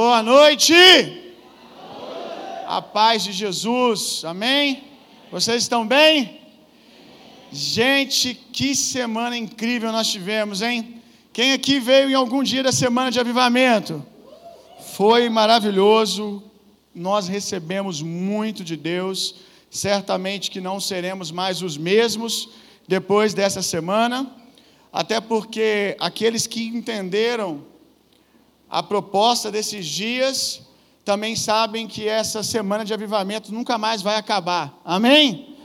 Boa noite. A paz de Jesus, amém? Vocês estão bem? Gente, que semana incrível nós tivemos, hein? Quem aqui veio em algum dia da semana de avivamento? Foi maravilhoso, nós recebemos muito de Deus, certamente que não seremos mais os mesmos depois dessa semana, até porque aqueles que entenderam a proposta desses dias também sabem que essa semana de avivamento nunca mais vai acabar. Amém? Amém?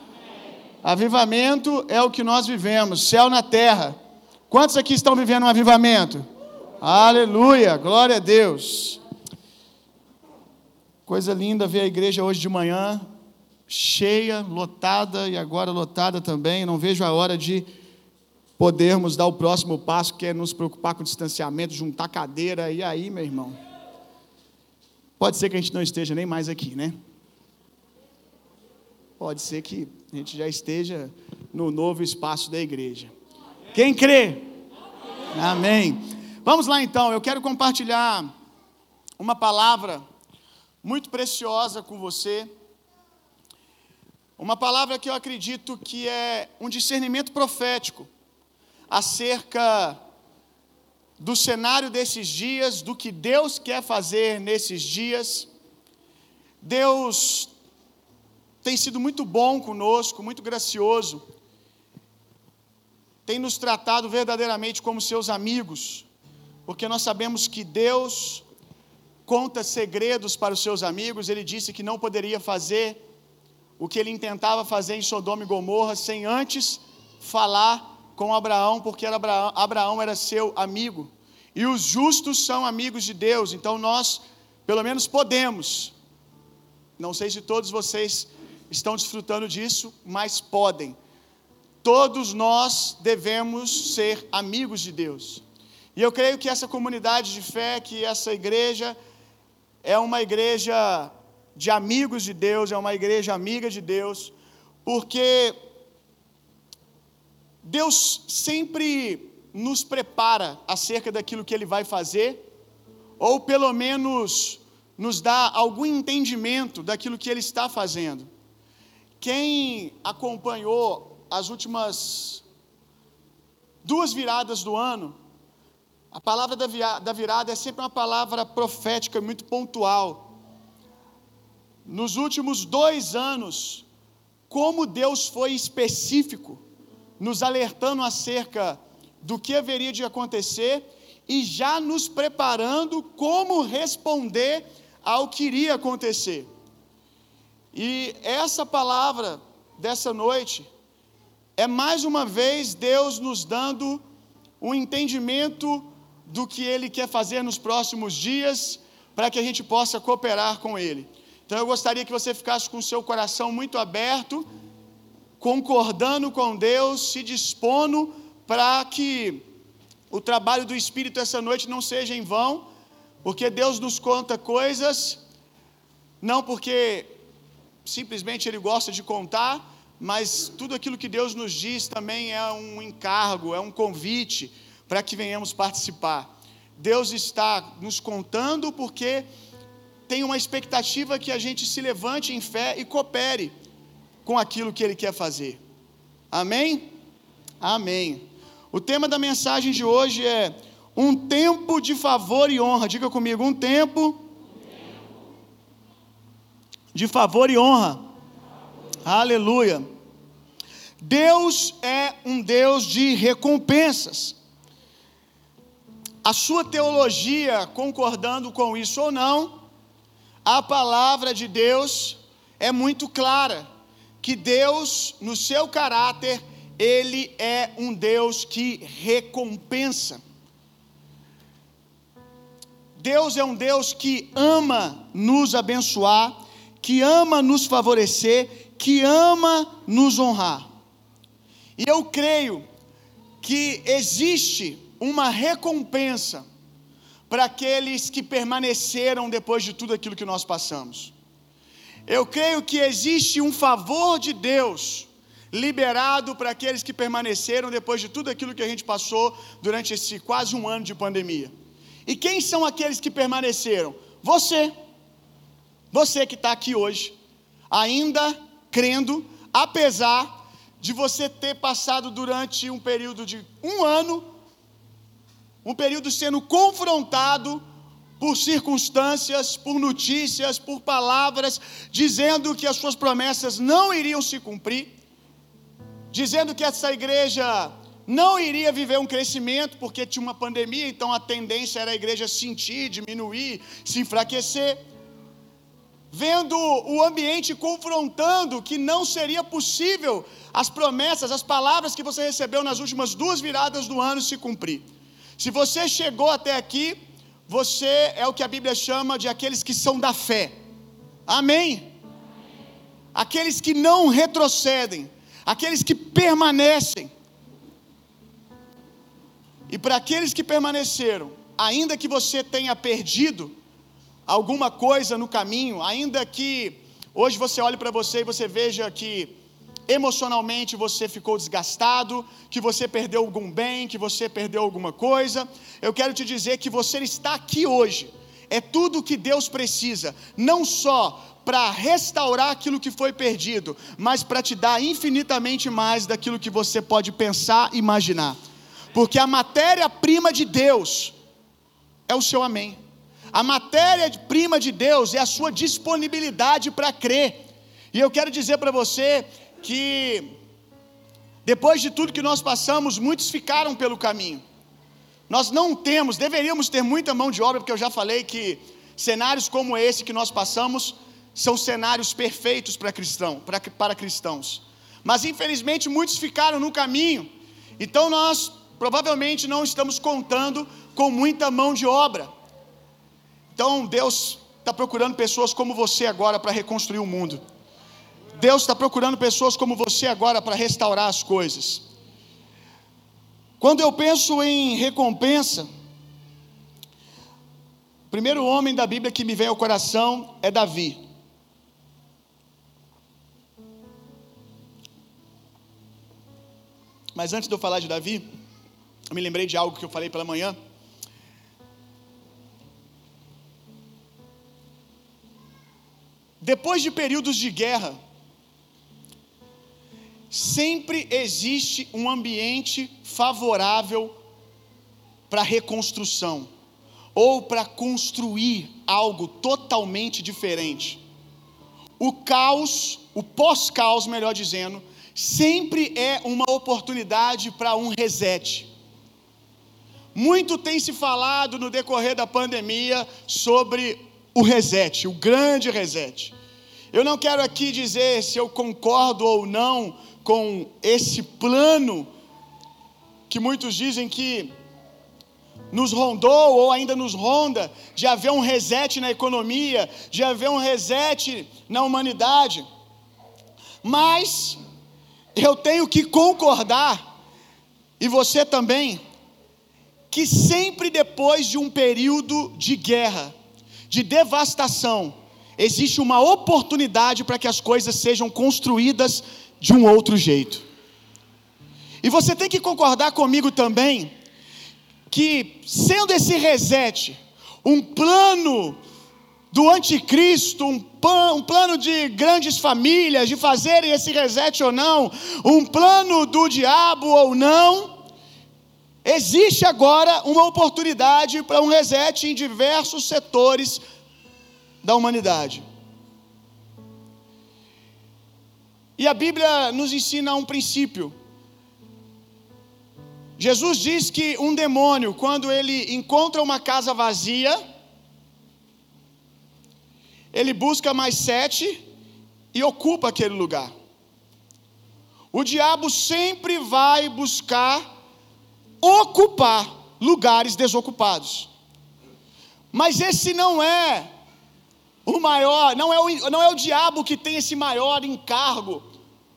Avivamento é o que nós vivemos, céu na terra. Quantos aqui estão vivendo um avivamento? Aleluia, glória a Deus. Coisa linda ver a igreja hoje de manhã, cheia, lotada e agora lotada também. Não vejo a hora de podermos dar o próximo passo, que é nos preocupar com o distanciamento, juntar cadeira. E aí, meu irmão? Pode ser que a gente não esteja nem mais aqui, né? Pode ser que a gente já esteja no novo espaço da igreja. Quem crê? Amém. Vamos lá então, eu quero compartilhar uma palavra muito preciosa com você. Uma palavra que eu acredito que é um discernimento profético acerca do cenário desses dias, do que Deus quer fazer nesses dias. Deus tem sido muito bom conosco, muito gracioso, tem nos tratado verdadeiramente como seus amigos, porque nós sabemos que Deus conta segredos para os seus amigos, ele disse que não poderia fazer o que ele intentava fazer em Sodoma e Gomorra sem antes falar com Abraão, porque era Abraão, Abraão era seu amigo. E os justos são amigos de Deus, então nós, pelo menos, podemos. Não sei se todos vocês estão desfrutando disso, mas podem. Todos nós devemos ser amigos de Deus. E eu creio que essa comunidade de fé, que essa igreja, é uma igreja de amigos de Deus, é uma igreja amiga de Deus, porque Deus sempre nos prepara acerca daquilo que Ele vai fazer, ou pelo menos nos dá algum entendimento daquilo que Ele está fazendo. Quem acompanhou as últimas duas viradas do ano, a palavra da virada é sempre uma palavra profética, muito pontual. Nos últimos dois anos, como Deus foi específico, nos alertando acerca do que haveria de acontecer e já nos preparando como responder ao que iria acontecer. E essa palavra dessa noite é mais uma vez Deus nos dando um entendimento do que Ele quer fazer nos próximos dias, para que a gente possa cooperar com Ele. Então eu gostaria que você ficasse com o seu coração muito aberto, concordando com Deus, se dispondo para que o trabalho do Espírito essa noite não seja em vão, porque Deus nos conta coisas, não porque simplesmente Ele gosta de contar, mas tudo aquilo que Deus nos diz também é um encargo, é um convite para que venhamos participar. Deus está nos contando porque tem uma expectativa que a gente se levante em fé e coopere com aquilo que Ele quer fazer. Amém? Amém. O tema da mensagem de hoje é um tempo de favor e honra. Diga comigo, um tempo de favor e honra. Aleluia. Deus é um Deus de recompensas. A sua teologia, concordando com isso ou não, a palavra de Deus é muito clara que Deus, no seu caráter, ele é um Deus que recompensa. Deus é um Deus que ama nos abençoar, que ama nos favorecer, que ama nos honrar. E eu creio que existe uma recompensa para aqueles que permaneceram depois de tudo aquilo que nós passamos. Eu creio que existe um favor de Deus liberado para aqueles que permaneceram depois de tudo aquilo que a gente passou durante esse quase um ano de pandemia. E quem são aqueles que permaneceram? Você, você que está aqui hoje, ainda crendo, apesar de você ter passado durante um período de um ano, um período sendo confrontado por circunstâncias, por notícias, por palavras, dizendo que as suas promessas não iriam se cumprir, dizendo que essa igreja não iria viver um crescimento porque tinha uma pandemia, então a tendência era a igreja sentir, diminuir, se enfraquecer. Vendo o ambiente confrontando que não seria possível as promessas, as palavras que você recebeu nas últimas duas viradas do ano se cumprir. Se você chegou até aqui, você é o que a Bíblia chama de aqueles que são da fé. Amém? Aqueles que não retrocedem, aqueles que permanecem. E para aqueles que permaneceram, ainda que você tenha perdido alguma coisa no caminho, ainda que hoje você olhe para você e você veja que emocionalmente você ficou desgastado, que você perdeu algum bem, que você perdeu alguma coisa, eu quero te dizer que você está aqui hoje. É tudo o que Deus precisa, não só para restaurar aquilo que foi perdido, mas para te dar infinitamente mais daquilo que você pode pensar e imaginar. Porque a matéria-prima de Deus é o seu amém. A matéria-prima de Deus é a sua disponibilidade para crer. E eu quero dizer para você que depois de tudo que nós passamos, muitos ficaram pelo caminho. Nós não temos, deveríamos ter muita mão de obra, porque eu já falei que cenários como esse que nós passamos são cenários perfeitos para cristão, para, para cristãos. Mas infelizmente muitos ficaram no caminho. Então nós provavelmente não estamos contando com muita mão de obra. Então Deus está procurando pessoas como você agora para reconstruir o mundo. Deus está procurando pessoas como você agora para restaurar as coisas. Quando eu penso em recompensa, o primeiro homem da Bíblia que me vem ao coração é Davi. Mas antes de eu falar de Davi, eu me lembrei de algo que eu falei pela manhã. Depois de períodos de guerra, sempre existe um ambiente favorável para reconstrução ou para construir algo totalmente diferente. O caos, o pós-caos, melhor dizendo, sempre é uma oportunidade para um reset. Muito tem se falado no decorrer da pandemia sobre o reset, o grande reset. Eu não quero aqui dizer se eu concordo ou não com esse plano que muitos dizem que nos rondou ou ainda nos ronda de haver um reset na economia, de haver um reset na humanidade. Mas eu tenho que concordar, e você também, que sempre depois de um período de guerra, de devastação, existe uma oportunidade para que as coisas sejam construídas de um outro jeito. E você tem que concordar comigo também que, sendo esse reset um plano do anticristo, um, um plano de grandes famílias, de fazerem esse reset ou não, um plano do diabo ou não, existe agora uma oportunidade para um reset em diversos setores da humanidade. E a Bíblia nos ensina um princípio. Jesus diz que um demônio, quando ele encontra uma casa vazia, ele busca mais sete e ocupa aquele lugar. O diabo sempre vai buscar ocupar lugares desocupados. Mas esse não é o maior, não é o, não é o diabo que tem esse maior encargo,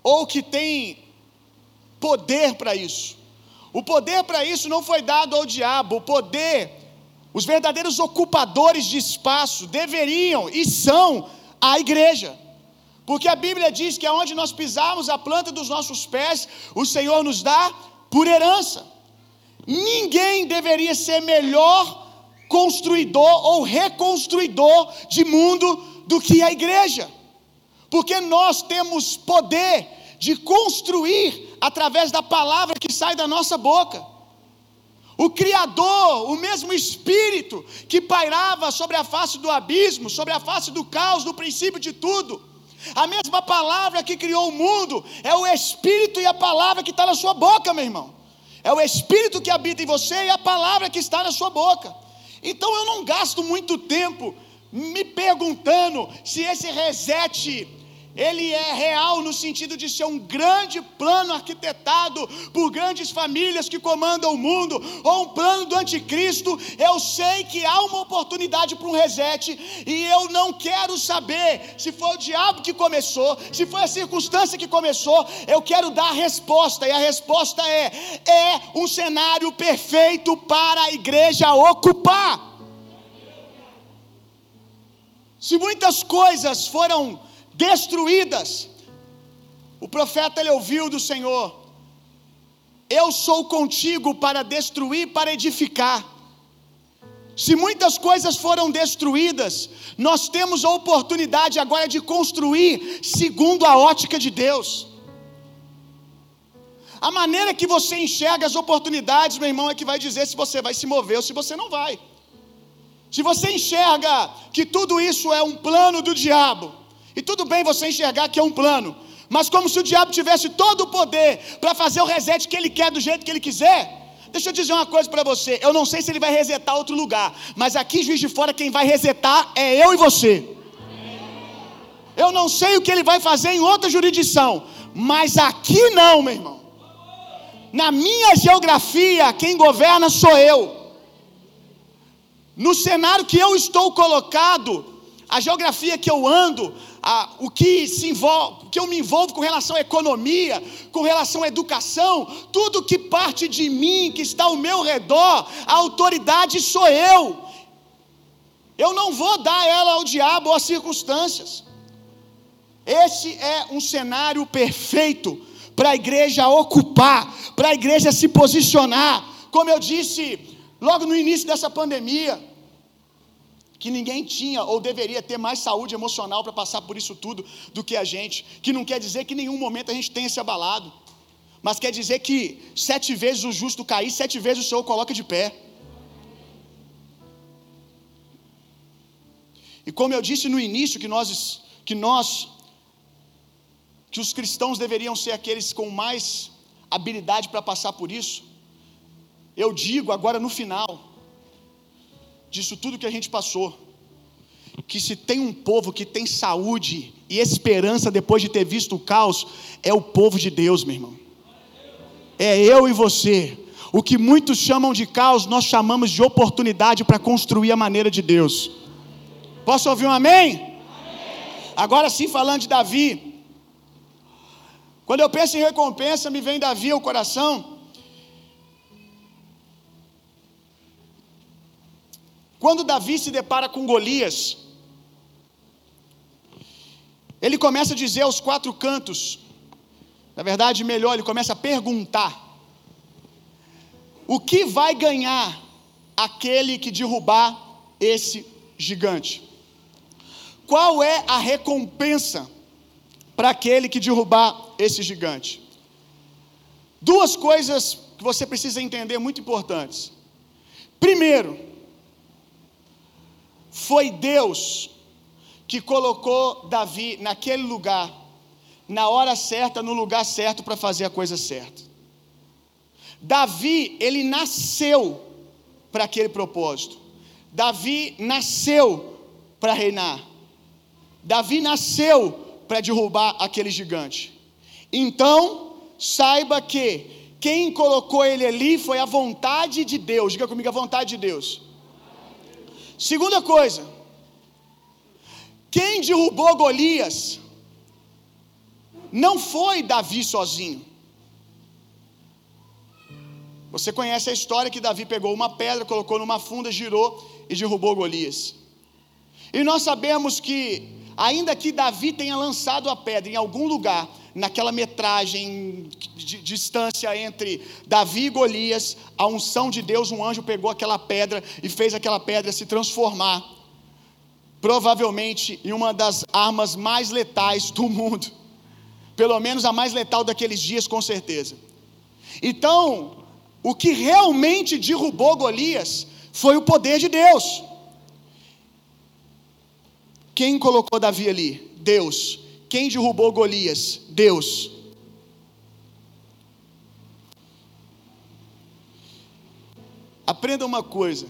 ou que tem poder para isso. O poder para isso não foi dado ao diabo, o poder, os verdadeiros ocupadores de espaço deveriam e são a igreja. Porque a Bíblia diz que aonde nós pisarmos a planta dos nossos pés, o Senhor nos dá por herança. Ninguém deveria ser melhor construidor ou reconstruidor de mundo do que a igreja. Porque nós temos poder de construir através da palavra que sai da nossa boca. O Criador, o mesmo Espírito que pairava sobre a face do abismo, sobre a face do caos, no princípio de tudo. A mesma palavra que criou o mundo é o Espírito e a palavra que está na sua boca, meu irmão. É o Espírito que habita em você e a palavra que está na sua boca. Então eu não gasto muito tempo me perguntando se esse reset ele é real no sentido de ser um grande plano arquitetado por grandes famílias que comandam o mundo, ou um plano do anticristo. Eu sei que há uma oportunidade para um reset, e eu não quero saber se foi o diabo que começou, se foi a circunstância que começou. Eu quero dar a resposta, e a resposta é: é um cenário perfeito para a igreja ocupar. Se muitas coisas foram destruídas. O profeta ele ouviu do Senhor: Eu sou contigo para destruir, para edificar. Se muitas coisas foram destruídas, nós temos a oportunidade agora de construir segundo a ótica de Deus. A maneira que você enxerga as oportunidades, meu irmão, é que vai dizer se você vai se mover ou se você não vai. Se você enxerga que tudo isso é um plano do diabo, e tudo bem você enxergar que é um plano, mas como se o diabo tivesse todo o poder para fazer o reset que ele quer do jeito que ele quiser. Deixa eu dizer uma coisa para você. Eu não sei se ele vai resetar outro lugar, mas aqui, juiz de fora, quem vai resetar é eu e você. Eu não sei o que ele vai fazer em outra jurisdição, mas aqui não, meu irmão. Na minha geografia, quem governa sou eu. No cenário que eu estou colocado, a geografia que eu ando, a, o que se envolve, que eu me envolvo com relação à economia, com relação à educação, tudo que parte de mim, que está ao meu redor, a autoridade sou eu. Eu não vou dar ela ao diabo ou às circunstâncias. Esse é um cenário perfeito para a igreja ocupar, para a igreja se posicionar. Como eu disse logo no início dessa pandemia, que ninguém tinha ou deveria ter mais saúde emocional para passar por isso tudo do que a gente, que não quer dizer que em nenhum momento a gente tenha se abalado, mas quer dizer que sete vezes o justo cair, sete vezes o Senhor coloca de pé. E como eu disse no início que nós que nós que os cristãos deveriam ser aqueles com mais habilidade para passar por isso, eu digo agora no final, disso tudo que a gente passou, que se tem um povo que tem saúde e esperança depois de ter visto o caos, é o povo de Deus, meu irmão. É eu e você. O que muitos chamam de caos, nós chamamos de oportunidade para construir a maneira de Deus. Posso ouvir um amém? amém? Agora sim, falando de Davi. Quando eu penso em recompensa, me vem Davi ao coração. Quando Davi se depara com Golias, ele começa a dizer aos quatro cantos, na verdade, melhor, ele começa a perguntar: o que vai ganhar aquele que derrubar esse gigante? Qual é a recompensa para aquele que derrubar esse gigante? Duas coisas que você precisa entender muito importantes. Primeiro, foi Deus que colocou Davi naquele lugar, na hora certa, no lugar certo para fazer a coisa certa. Davi, ele nasceu para aquele propósito. Davi nasceu para reinar. Davi nasceu para derrubar aquele gigante. Então, saiba que quem colocou ele ali foi a vontade de Deus. Diga comigo a vontade de Deus. Segunda coisa, quem derrubou Golias não foi Davi sozinho. Você conhece a história que Davi pegou uma pedra, colocou numa funda, girou e derrubou Golias. E nós sabemos que, ainda que Davi tenha lançado a pedra em algum lugar, naquela metragem de distância entre Davi e Golias, a unção de Deus, um anjo pegou aquela pedra e fez aquela pedra se transformar, provavelmente em uma das armas mais letais do mundo, pelo menos a mais letal daqueles dias, com certeza. Então, o que realmente derrubou Golias foi o poder de Deus. Quem colocou Davi ali? Deus. Quem derrubou Golias? Deus. Aprenda uma coisa.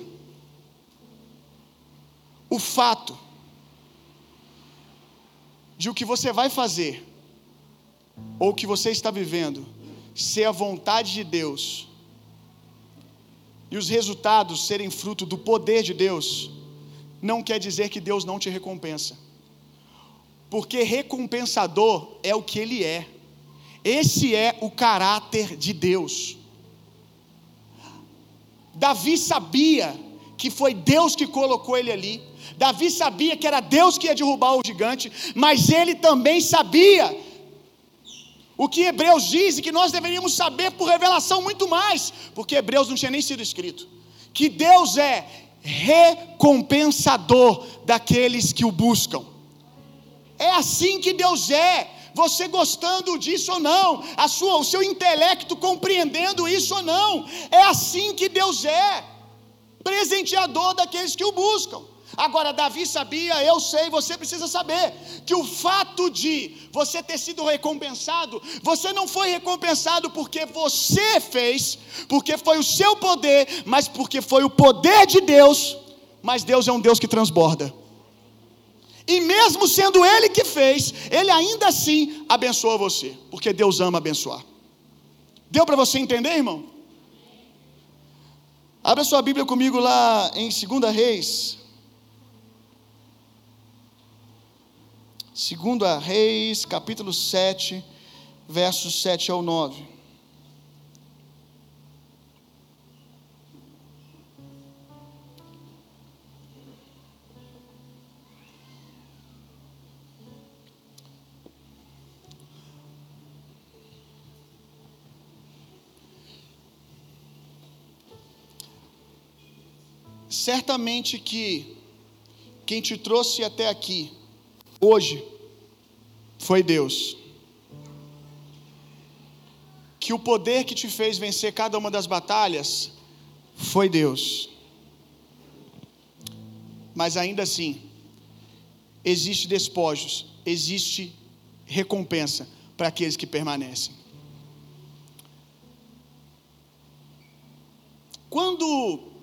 O fato de o que você vai fazer ou o que você está vivendo ser a vontade de Deus e os resultados serem fruto do poder de Deus, não quer dizer que Deus não te recompensa. Porque recompensador é o que ele é. Esse é o caráter de Deus. Davi sabia que foi Deus que colocou ele ali. Davi sabia que era Deus que ia derrubar o gigante, mas ele também sabia o que Hebreus diz e que nós deveríamos saber por revelação muito mais, porque Hebreus não tinha nem sido escrito. Que Deus é recompensador daqueles que o buscam. É assim que Deus é. Você gostando disso ou não, a sua, o seu intelecto compreendendo isso ou não, é assim que Deus é, presenteador daqueles que o buscam. Agora, Davi sabia, eu sei, você precisa saber, que o fato de você ter sido recompensado, você não foi recompensado porque você fez, porque foi o seu poder, mas porque foi o poder de Deus. Mas Deus é um Deus que transborda. E mesmo sendo Ele que fez, Ele ainda assim abençoa você, porque Deus ama abençoar. Deu para você entender, irmão? Abra sua Bíblia comigo lá em 2 Reis. 2 Reis, capítulo 7, versos 7 ao 9. Certamente que quem te trouxe até aqui, hoje, foi Deus. Que o poder que te fez vencer cada uma das batalhas foi Deus. Mas ainda assim, existe despojos, existe recompensa para aqueles que permanecem. Quando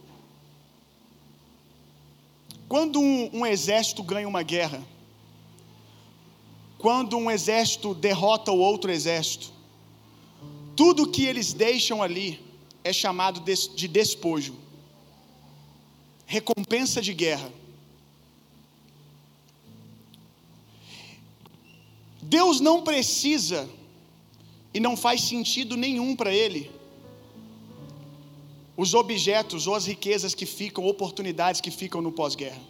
quando um, um exército ganha uma guerra, quando um exército derrota o outro exército, tudo que eles deixam ali é chamado de despojo, recompensa de guerra. Deus não precisa e não faz sentido nenhum para Ele os objetos ou as riquezas que ficam, oportunidades que ficam no pós-guerra.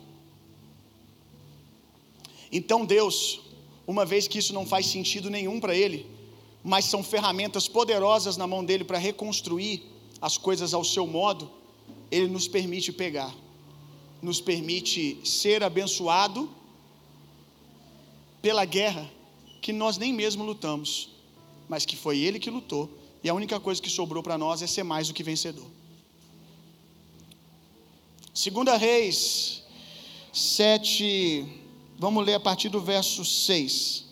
Então Deus, uma vez que isso não faz sentido nenhum para Ele, mas são ferramentas poderosas na mão dele para reconstruir as coisas ao seu modo, Ele nos permite pegar, nos permite ser abençoado pela guerra que nós nem mesmo lutamos, mas que foi Ele que lutou, e a única coisa que sobrou para nós é ser mais do que vencedor. Segunda Reis 7, vamos ler a partir do verso 6.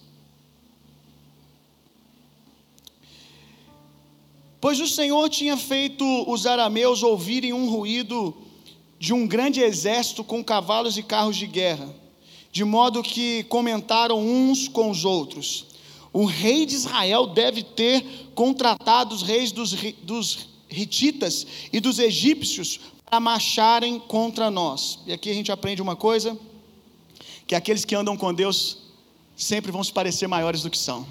Pois o Senhor tinha feito os arameus ouvirem um ruído de um grande exército com cavalos e carros de guerra, de modo que comentaram uns com os outros: O rei de Israel deve ter contratado os reis dos, dos Hititas e dos egípcios para marcharem contra nós. E aqui a gente aprende uma coisa: que aqueles que andam com Deus sempre vão se parecer maiores do que são.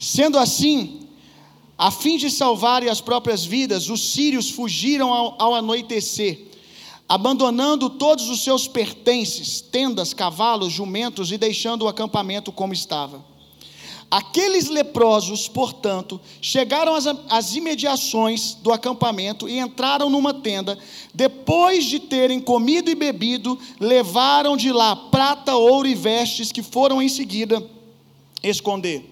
Sendo assim, a fim de salvarem as próprias vidas, os sírios fugiram ao, ao anoitecer, abandonando todos os seus pertences, tendas, cavalos, jumentos e deixando o acampamento como estava. Aqueles leprosos, portanto, chegaram às, às, imediações do acampamento e entraram numa tenda. Depois de terem comido e bebido, levaram de lá prata, ouro e vestes que foram em seguida esconder.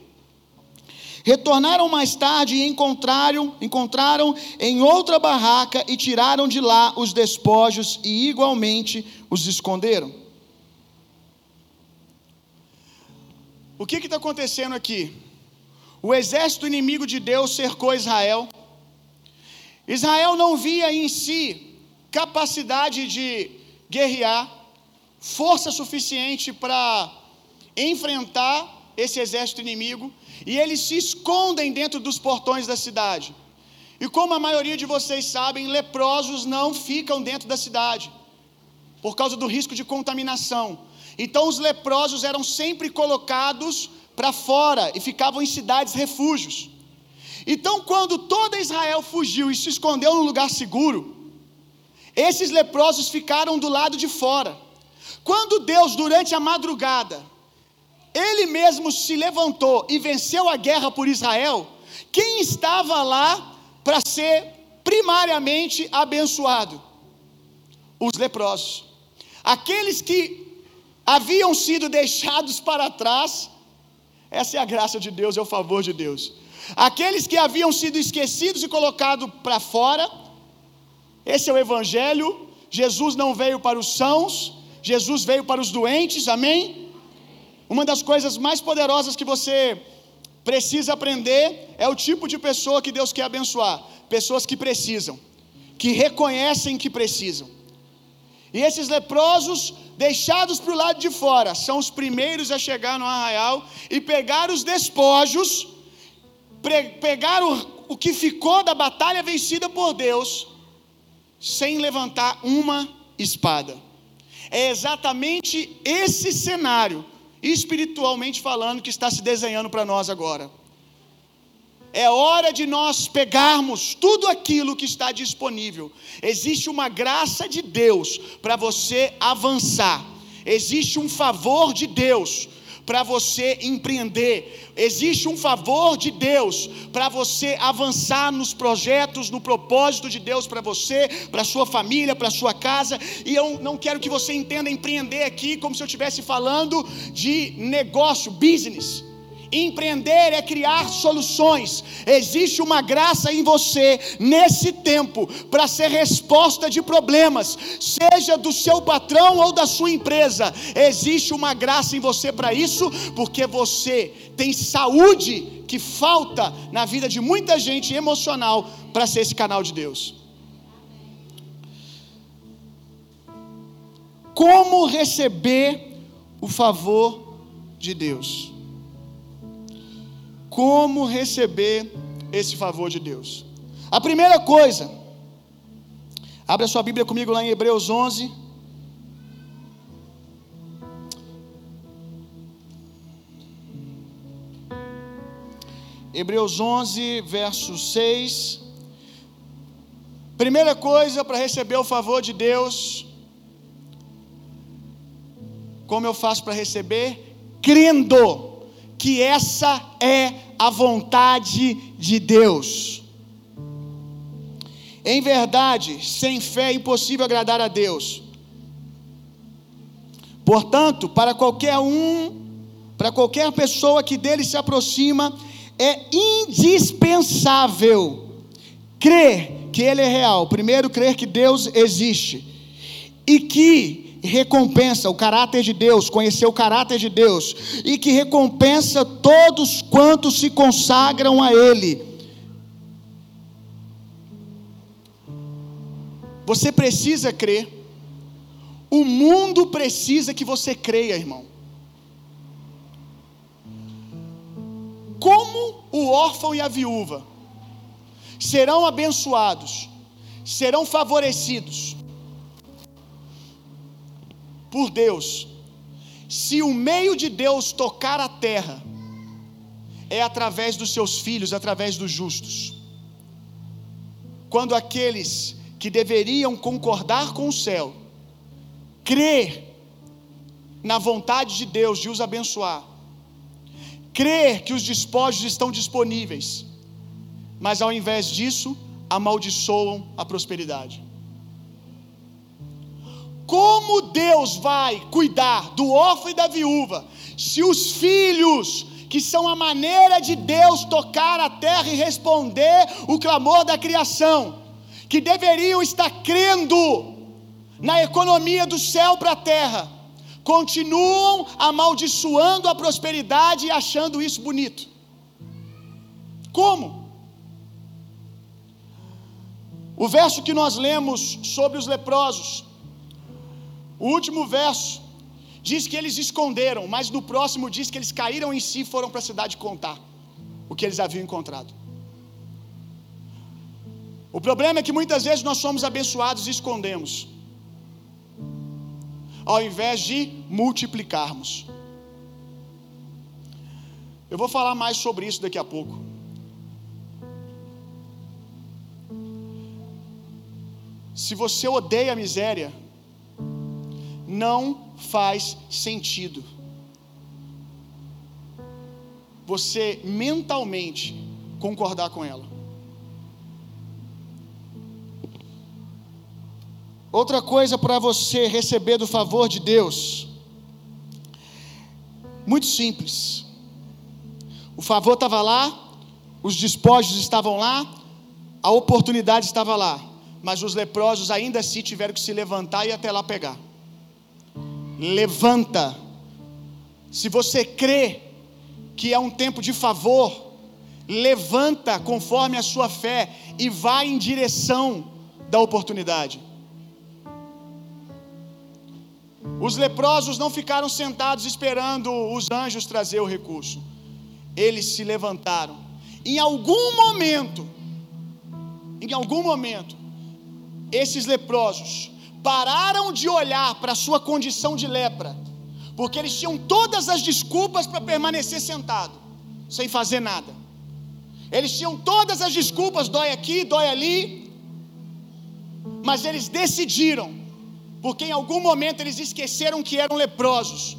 Retornaram mais tarde e encontraram, encontraram em outra barraca e tiraram de lá os despojos e igualmente os esconderam. O que está acontecendo aqui? O exército inimigo de Deus cercou Israel. Israel não via em si capacidade de guerrear, força suficiente para enfrentar esse exército inimigo e eles se escondem dentro dos portões da cidade. E como a maioria de vocês sabem, leprosos não ficam dentro da cidade, por causa do risco de contaminação. Então os leprosos eram sempre colocados para fora e ficavam em cidades refúgios. Então, quando toda Israel fugiu e se escondeu num lugar seguro, esses leprosos ficaram do lado de fora. Quando Deus, durante a madrugada, ele mesmo se levantou e venceu a guerra por Israel, quem estava lá para ser primariamente abençoado? Os leprosos. Aqueles que haviam sido deixados para trás, essa é a graça de Deus, é o favor de Deus. Aqueles que haviam sido esquecidos e colocados para fora, esse é o Evangelho. Jesus não veio para os sãos, Jesus veio para os doentes, amém? Uma das coisas mais poderosas que você precisa aprender é o tipo de pessoa que Deus quer abençoar: pessoas que precisam, que reconhecem que precisam. E esses leprosos, deixados para o lado de fora, são os primeiros a chegar no arraial e pegar os despojos, pegar o, o que ficou da batalha vencida por Deus, sem levantar uma espada. É exatamente esse cenário espiritualmente falando, que está se desenhando para nós agora. É hora de nós pegarmos tudo aquilo que está disponível. Existe uma graça de Deus para você avançar. Existe um favor de Deus para você empreender. Existe um favor de Deus para você avançar nos projetos, no propósito de Deus para você, para sua família, para sua casa. E eu não quero que você entenda empreender aqui como se eu estivesse falando de negócio, business. Empreender é criar soluções. Existe uma graça em você nesse tempo para ser resposta de problemas, seja do seu patrão ou da sua empresa. Existe uma graça em você para isso, porque você tem saúde que falta na vida de muita gente emocional para ser esse canal de Deus. Como receber o favor de Deus? Como receber esse favor de Deus. A primeira coisa, abre a sua Bíblia comigo lá em Hebreus 11. Hebreus 11, verso 6. Primeira coisa para receber o favor de Deus, como eu faço para receber? Crendo que essa é a vontade de Deus. Em verdade, sem fé é impossível agradar a Deus. Portanto, para qualquer um, para qualquer pessoa que dele se aproxima, é indispensável crer que ele é real. Primeiro, crer que Deus existe e que recompensa o caráter de Deus, conhecer o caráter de Deus, e que recompensa todos quantos se consagram a Ele. Você precisa crer, o mundo precisa que você creia, irmão. Como o órfão e a viúva serão abençoados, serão favorecidos, por Deus, se o meio de Deus tocar a terra, é através dos seus filhos, através dos justos. Quando aqueles que deveriam concordar com o céu, crer na vontade de Deus de os abençoar, crer que os despojos estão disponíveis, mas ao invés disso, amaldiçoam a prosperidade. Como Deus vai cuidar do órfão e da viúva se os filhos, que são a maneira de Deus tocar a terra e responder o clamor da criação, que deveriam estar crendo na economia do céu para a terra, continuam amaldiçoando a prosperidade e achando isso bonito. Como? O verso que nós lemos sobre os leprosos, o último verso, diz que eles esconderam, mas no próximo diz que eles caíram em si e foram para a cidade contar o que eles haviam encontrado. O problema é que muitas vezes nós somos abençoados e escondemos, ao invés de multiplicarmos. Eu vou falar mais sobre isso daqui a pouco. Se você odeia a miséria, não faz sentido você mentalmente concordar com ela. Outra coisa para você receber do favor de Deus, muito simples. O favor estava lá, os despojos estavam lá, a oportunidade estava lá, mas os leprosos ainda assim tiveram que se levantar e até lá pegar. Levanta. Se você crê que é um tempo de favor, levanta conforme a sua fé e vá em direção da oportunidade. Os leprosos não ficaram sentados esperando os anjos trazer o recurso. Eles se levantaram. Em algum momento, em algum momento, esses leprosos pararam de olhar para a sua condição de lepra, porque eles tinham todas as desculpas para permanecer sentado, sem fazer nada. Eles tinham todas as desculpas, dói aqui, dói ali, mas eles decidiram porque em algum momento eles esqueceram que eram leprosos,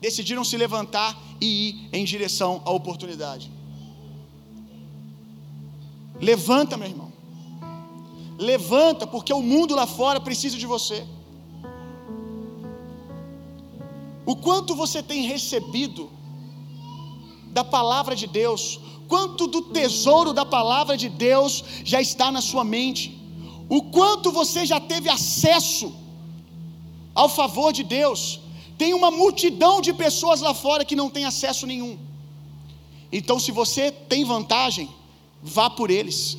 decidiram se levantar e ir em direção à oportunidade. Levanta, meu irmão. Levanta, porque o mundo lá fora precisa de você. O quanto você tem recebido da palavra de Deus, quanto do tesouro da palavra de Deus já está na sua mente, o quanto você já teve acesso ao favor de Deus. Tem uma multidão de pessoas lá fora que não tem acesso nenhum. Então, se você tem vantagem, vá por eles.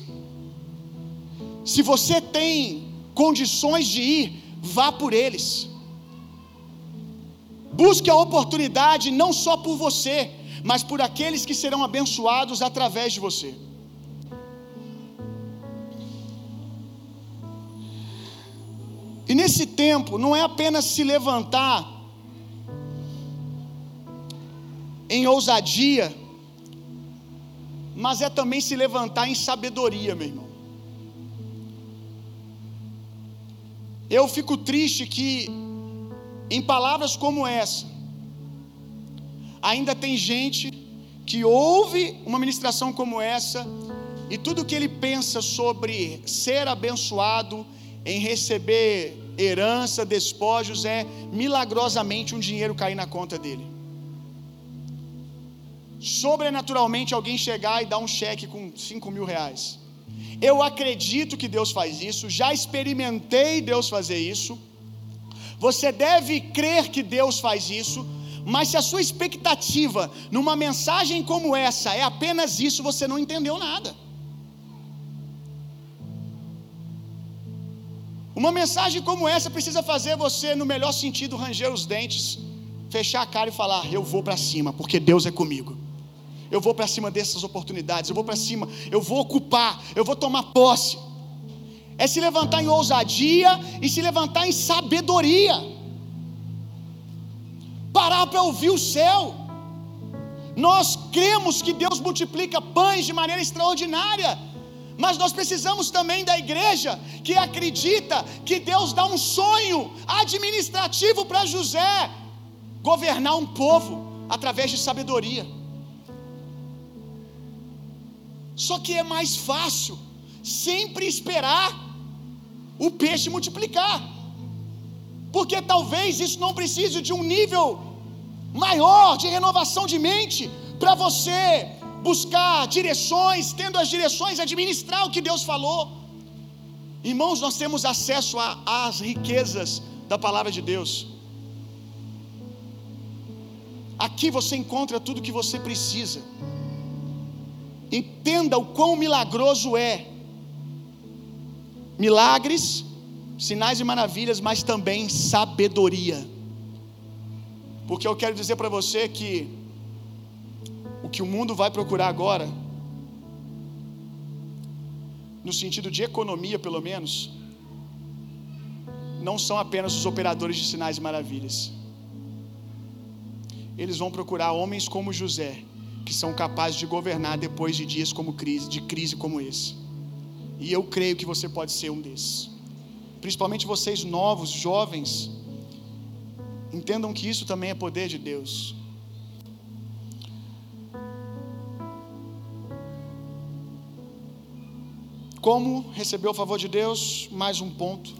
Se você tem condições de ir, vá por eles. Busque a oportunidade não só por você, mas por aqueles que serão abençoados através de você. E nesse tempo, não é apenas se levantar em ousadia, mas é também se levantar em sabedoria, meu irmão. Eu fico triste que, em palavras como essa, ainda tem gente que ouve uma ministração como essa e tudo que ele pensa sobre ser abençoado em receber herança, despojos, é milagrosamente um dinheiro cair na conta dele. Sobrenaturalmente alguém chegar e dar um cheque com 5 mil reais. Eu acredito que Deus faz isso, já experimentei Deus fazer isso. Você deve crer que Deus faz isso, mas se a sua expectativa numa mensagem como essa é apenas isso, você não entendeu nada. Uma mensagem como essa precisa fazer você, no melhor sentido, ranger os dentes, fechar a cara e falar: Eu vou para cima, porque Deus é comigo. Eu vou para cima dessas oportunidades, eu vou para cima, eu vou ocupar, eu vou tomar posse. É se levantar em ousadia e se levantar em sabedoria. Parar para ouvir o céu. Nós cremos que Deus multiplica pães de maneira extraordinária. Mas nós precisamos também da igreja que acredita que Deus dá um sonho administrativo para José governar um povo através de sabedoria. Só que é mais fácil sempre esperar o peixe multiplicar. Porque talvez isso não precise de um nível maior de renovação de mente para você buscar direções, tendo as direções, administrar o que Deus falou. Irmãos, nós temos acesso às riquezas da palavra de Deus. Aqui você encontra tudo o que você precisa. Entenda o quão milagroso é. Milagres, sinais e maravilhas, mas também sabedoria. Porque eu quero dizer para você que o que o mundo vai procurar agora, no sentido de economia pelo menos, não são apenas os operadores de sinais e maravilhas. Eles vão procurar homens como José, que são capazes de governar depois de dias como crise, de crise como esse. E eu creio que você pode ser um desses. Principalmente vocês novos, jovens, entendam que isso também é poder de Deus. Como receber o favor de Deus? Mais um ponto.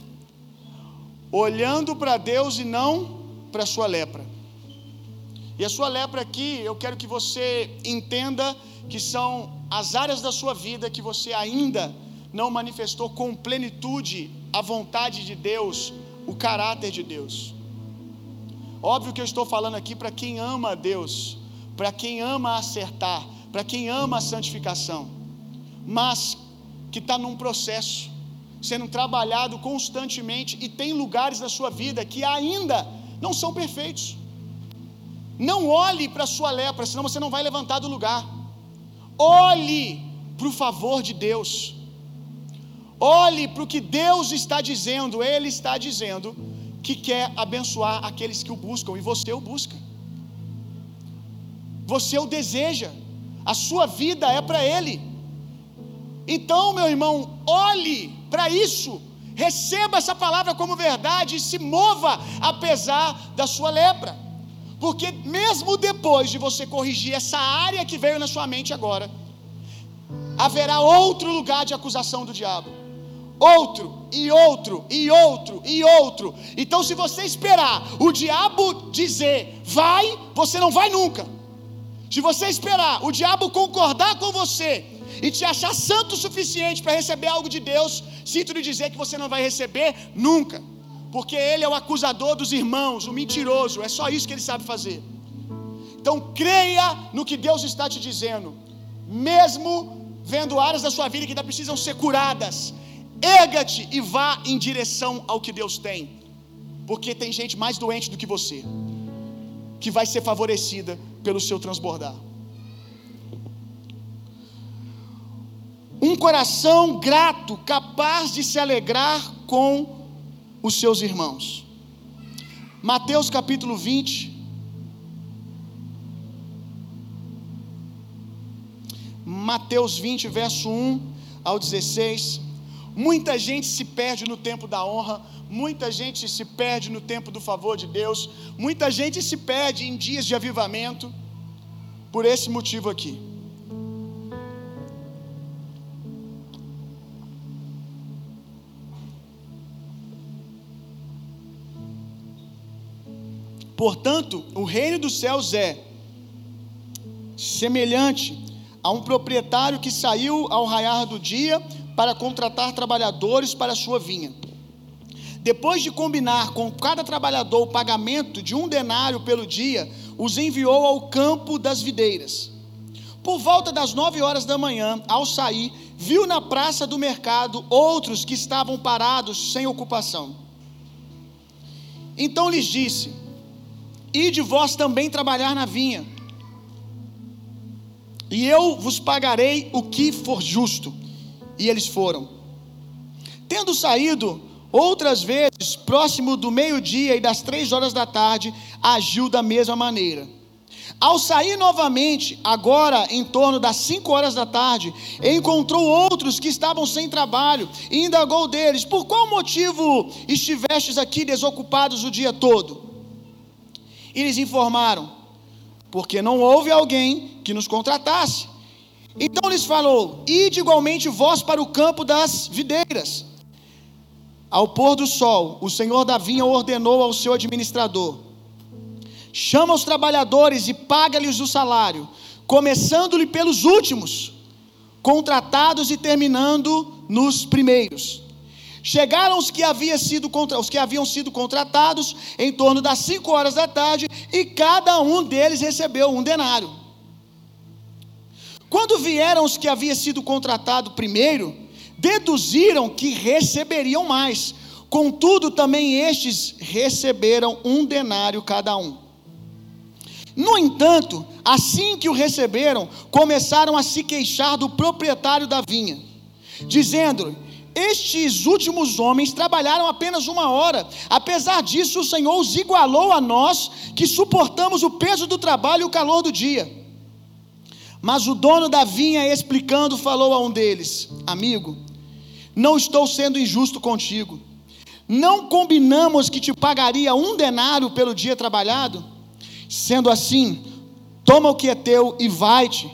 Olhando para Deus e não para sua lepra. E a sua lepra aqui, eu quero que você entenda que são as áreas da sua vida que você ainda não manifestou com plenitude a vontade de Deus, o caráter de Deus. Óbvio que eu estou falando aqui para quem ama a Deus, para quem ama acertar, para quem ama a santificação, mas que está num processo, sendo trabalhado constantemente e tem lugares na sua vida que ainda não são perfeitos. Não olhe para a sua lepra, senão você não vai levantar do lugar. Olhe para o favor de Deus. Olhe para o que Deus está dizendo. Ele está dizendo que quer abençoar aqueles que o buscam e você o busca. Você o deseja. A sua vida é para Ele. Então, meu irmão, olhe para isso. Receba essa palavra como verdade e se mova apesar da sua lepra. Porque mesmo depois de você corrigir essa área que veio na sua mente agora, haverá outro lugar de acusação do diabo. Outro, e outro, e outro, e outro. Então, se você esperar o diabo dizer vai, você não vai nunca. Se você esperar o diabo concordar com você e te achar santo o suficiente para receber algo de Deus, sinto lhe dizer que você não vai receber nunca porque ele é o acusador dos irmãos, o mentiroso, é só isso que ele sabe fazer. Então creia no que Deus está te dizendo, mesmo vendo áreas da sua vida que ainda precisam ser curadas, erga-te e vá em direção ao que Deus tem, porque tem gente mais doente do que você, que vai ser favorecida pelo seu transbordar. Um coração grato, capaz de se alegrar com os seus irmãos. Mateus capítulo 20. Mateus 20, verso 1 ao 16. Muita gente se perde no tempo da honra, muita gente se perde no tempo do favor de Deus, muita gente se perde em dias de avivamento, por esse motivo aqui. Portanto, o reino dos céus é semelhante a um proprietário que saiu ao raiar do dia para contratar trabalhadores para a sua vinha. Depois de combinar com cada trabalhador o pagamento de um denário pelo dia, os enviou ao campo das videiras. Por volta das nove horas da manhã, ao sair, viu na praça do mercado outros que estavam parados sem ocupação. Então lhes disse: e de vós também trabalhar na vinha, e eu vos pagarei o que for justo. E eles foram. Tendo saído outras vezes, próximo do meio-dia e das três horas da tarde, agiu da mesma maneira. Ao sair novamente, agora em torno das cinco horas da tarde, encontrou outros que estavam sem trabalho e indagou deles: Por qual motivo estivestes aqui desocupados o dia todo? E lhes informaram: porque não houve alguém que nos contratasse. Então lhes falou: Ide igualmente vós para o campo das videiras. Ao pôr do sol, o senhor da vinha ordenou ao seu administrador: Chama os trabalhadores e paga-lhes o salário, começando-lhe pelos últimos, contratados e terminando nos primeiros. Chegaram os que, havia sido contra, os que haviam sido contratados em torno das cinco horas da tarde, e cada um deles recebeu um denário. Quando vieram os que haviam sido contratados primeiro, deduziram que receberiam mais. Contudo, também estes receberam um denário cada um. No entanto, assim que o receberam, começaram a se queixar do proprietário da vinha, dizendo: Estes últimos homens trabalharam apenas uma hora, apesar disso, o Senhor os igualou a nós, que suportamos o peso do trabalho e o calor do dia. Mas o dono da vinha, explicando, falou a um deles: Amigo, não estou sendo injusto contigo. Não combinamos que te pagaria um denário pelo dia trabalhado? Sendo assim, toma o que é teu e vai-te,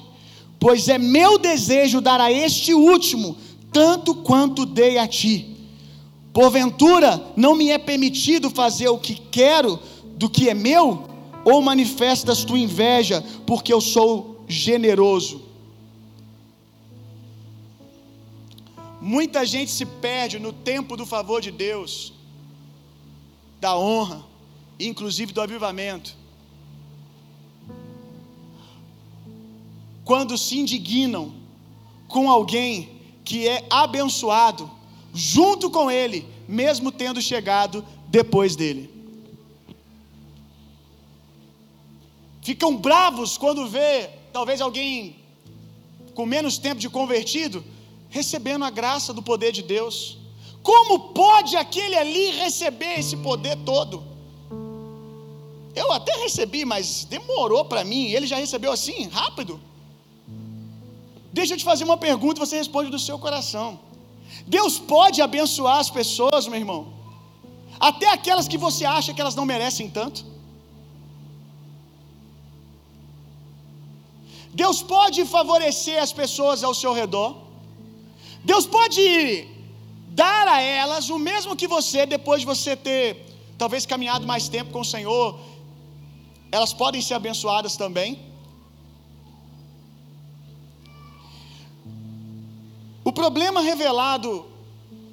pois é meu desejo dar a este último tanto quanto dei a ti. Porventura, não me é permitido fazer o que quero do que é meu? Ou manifestas tua inveja, porque eu sou generoso? Muita gente se perde no tempo do favor de Deus, da honra, inclusive do avivamento. Quando se indignam com alguém que é abençoado, junto com ele, mesmo tendo chegado depois dele. Ficam bravos quando vê talvez alguém com menos tempo de convertido recebendo a graça do poder de Deus. Como pode aquele ali receber esse poder todo? Eu até recebi, mas demorou para mim. Ele já recebeu assim, rápido. Deixa eu te fazer uma pergunta, você responde do seu coração. Deus pode abençoar as pessoas, meu irmão, até aquelas que você acha que elas não merecem tanto. Deus pode favorecer as pessoas ao seu redor. Deus pode dar a elas o mesmo que você, depois de você ter talvez caminhado mais tempo com o Senhor, elas podem ser abençoadas também. O problema revelado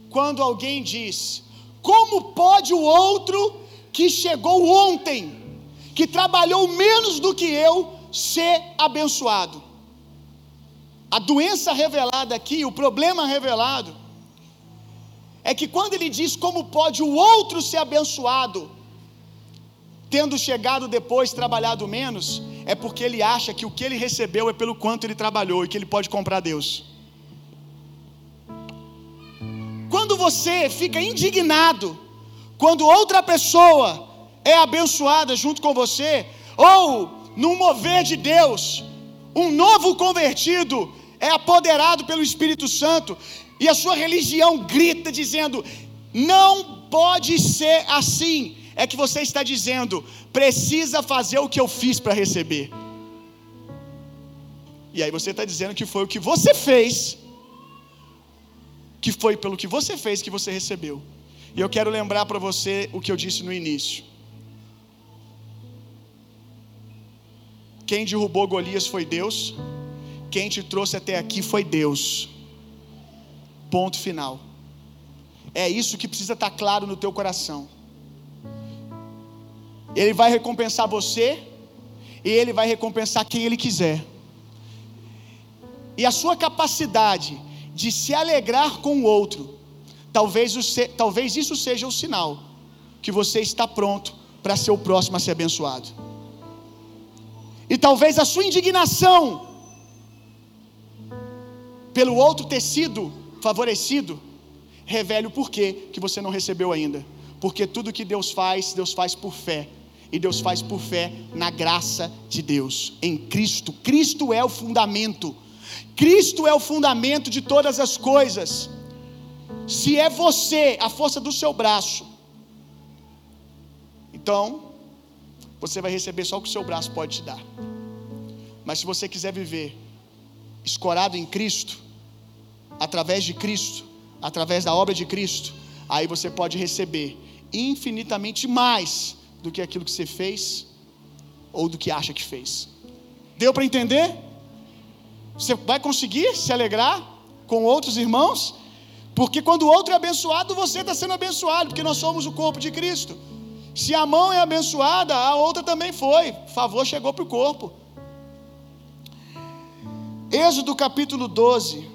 quando alguém diz: Como pode o outro que chegou ontem, que trabalhou menos do que eu, ser abençoado? A doença revelada aqui, o problema revelado, é que quando ele diz como pode o outro ser abençoado, tendo chegado depois, trabalhado menos, é porque ele acha que o que ele recebeu é pelo quanto ele trabalhou e que ele pode comprar Deus. Quando você fica indignado, quando outra pessoa é abençoada junto com você, ou num mover de Deus, um novo convertido é apoderado pelo Espírito Santo e a sua religião grita dizendo: não pode ser assim. É que você está dizendo: precisa fazer o que eu fiz para receber. E aí você está dizendo que foi o que você fez, que foi pelo que você fez que você recebeu. E eu quero lembrar para você o que eu disse no início. Quem derrubou Golias foi Deus. Quem te trouxe até aqui foi Deus. Ponto final. É isso que precisa estar claro no teu coração. Ele vai recompensar você e ele vai recompensar quem ele quiser. E a sua capacidade de se alegrar com o outro, talvez, talvez isso seja o sinal que você está pronto para ser o próximo a ser abençoado. E talvez a sua indignação pelo outro ter sido favorecido, revele o porquê que você não recebeu ainda. Porque tudo que Deus faz, Deus faz por fé. E Deus faz por fé na graça de Deus, em Cristo. Cristo é o fundamento. Cristo é o fundamento de todas as coisas. Se é você a força do seu braço, então você vai receber só o que o seu braço pode te dar. Mas se você quiser viver escorado em Cristo, através de Cristo, através da obra de Cristo, aí você pode receber infinitamente mais do que aquilo que você fez ou do que acha que fez. Deu para entender? Você vai conseguir se alegrar com outros irmãos? Porque quando o outro é abençoado, você está sendo abençoado, porque nós somos o corpo de Cristo. Se a mão é abençoada, a outra também foi. Favor chegou para o corpo. Êxodo capítulo 12.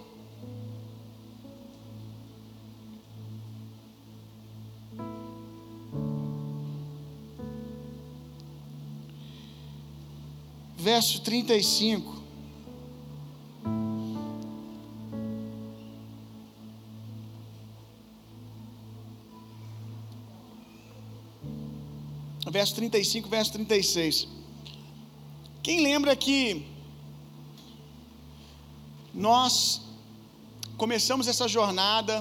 Verso 35. Verso 35, verso 36. Quem lembra que nós começamos essa jornada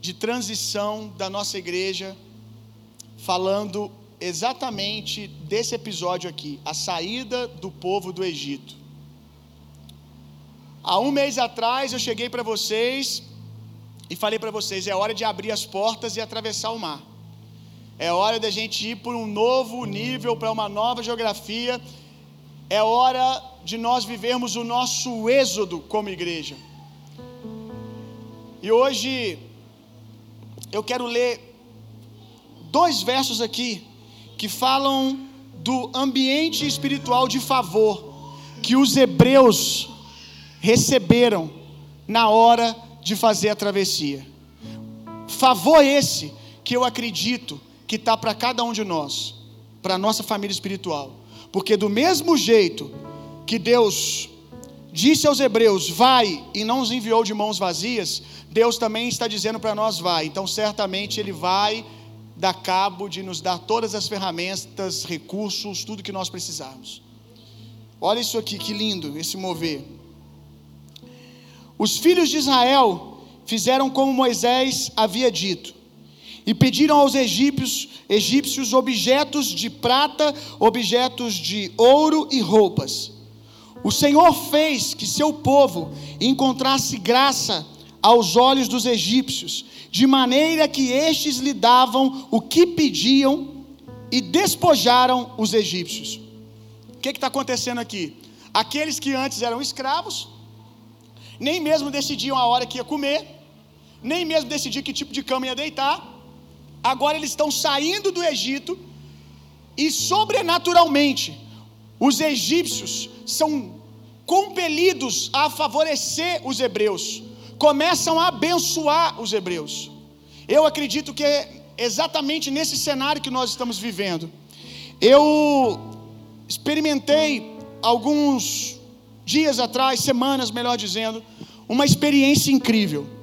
de transição da nossa igreja falando exatamente desse episódio aqui, a saída do povo do Egito. Há um mês atrás eu cheguei para vocês e falei para vocês: é hora de abrir as portas e atravessar o mar. É hora da gente ir por um novo nível, para uma nova geografia. É hora de nós vivermos o nosso êxodo como igreja. E hoje eu quero ler dois versos aqui que falam do ambiente espiritual de favor que os hebreus receberam na hora de fazer a travessia. Favor esse que eu acredito que está para cada um de nós, para a nossa família espiritual. Porque do mesmo jeito que Deus disse aos hebreus, vai, e não os enviou de mãos vazias, Deus também está dizendo para nós, vai. Então, certamente, Ele vai dar cabo de nos dar todas as ferramentas, recursos, tudo que nós precisarmos. Olha isso aqui, que lindo, esse mover. Os filhos de Israel fizeram como Moisés havia dito e pediram aos egípcios, egípcios objetos de prata, objetos de ouro e roupas. O Senhor fez que seu povo encontrasse graça aos olhos dos egípcios, de maneira que estes lhe davam o que pediam e despojaram os egípcios. O que está acontecendo aqui? Aqueles que antes eram escravos, nem mesmo decidiam a hora que ia comer, nem mesmo decidiam que tipo de cama ia deitar, agora eles estão saindo do Egito e sobrenaturalmente os egípcios são compelidos a favorecer os hebreus, começam a abençoar os hebreus. Eu acredito que é exatamente nesse cenário que nós estamos vivendo. Eu experimentei alguns dias atrás, semanas melhor dizendo, uma experiência incrível.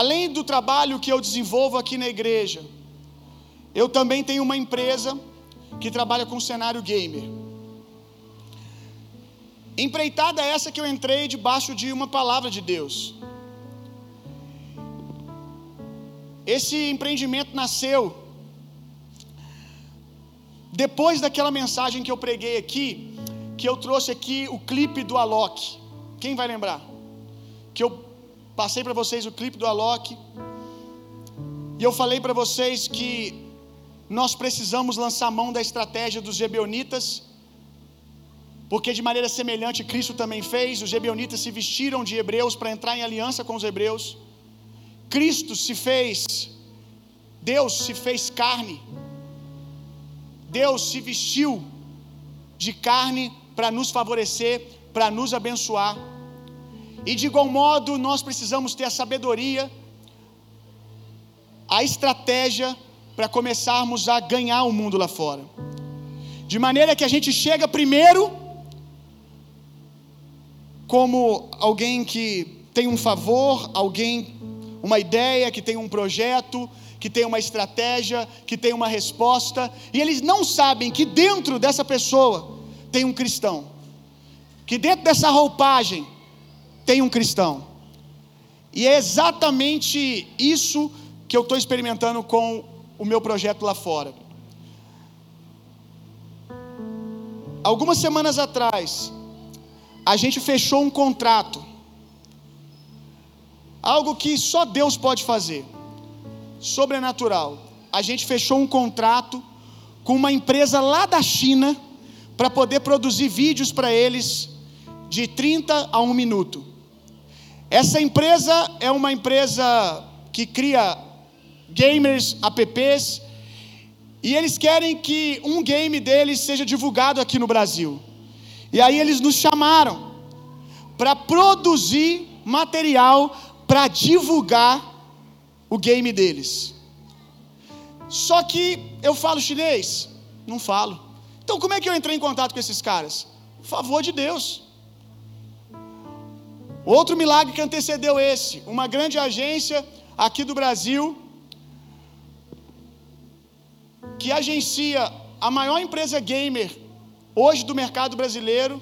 Além do trabalho que eu desenvolvo aqui na igreja, eu também tenho uma empresa que trabalha com cenário gamer. Empreitada essa que eu entrei debaixo de uma palavra de Deus. Esse empreendimento nasceu depois daquela mensagem que eu preguei aqui, que eu trouxe aqui o clipe do Alok. Quem vai lembrar? Que eu Passei para vocês o clipe do Alok. E eu falei para vocês que nós precisamos lançar mão da estratégia dos Gebeonitas, porque de maneira semelhante Cristo também fez. Os Gebeonitas se vestiram de hebreus para entrar em aliança com os hebreus. Cristo se fez, Deus se fez carne. Deus se vestiu de carne para nos favorecer, para nos abençoar. E de igual modo, nós precisamos ter a sabedoria, a estratégia para começarmos a ganhar o mundo lá fora. De maneira que a gente chega primeiro como alguém que tem um favor, alguém, uma ideia, que tem um projeto, que tem uma estratégia, que tem uma resposta, e eles não sabem que dentro dessa pessoa tem um cristão, que dentro dessa roupagem tem um cristão. E é exatamente isso que eu estou experimentando com o meu projeto lá fora. Algumas semanas atrás, a gente fechou um contrato. Algo que só Deus pode fazer. Sobrenatural. A gente fechou um contrato com uma empresa lá da China para poder produzir vídeos para eles de 30 a 1 minuto. Essa empresa é uma empresa que cria gamers, apps, e eles querem que um game deles seja divulgado aqui no Brasil. E aí eles nos chamaram para produzir material para divulgar o game deles. Só que eu falo chinês? Não falo. Então como é que eu entrei em contato com esses caras? Favor de Deus. Outro milagre que antecedeu esse, uma grande agência aqui do Brasil que agencia a maior empresa gamer hoje do mercado brasileiro.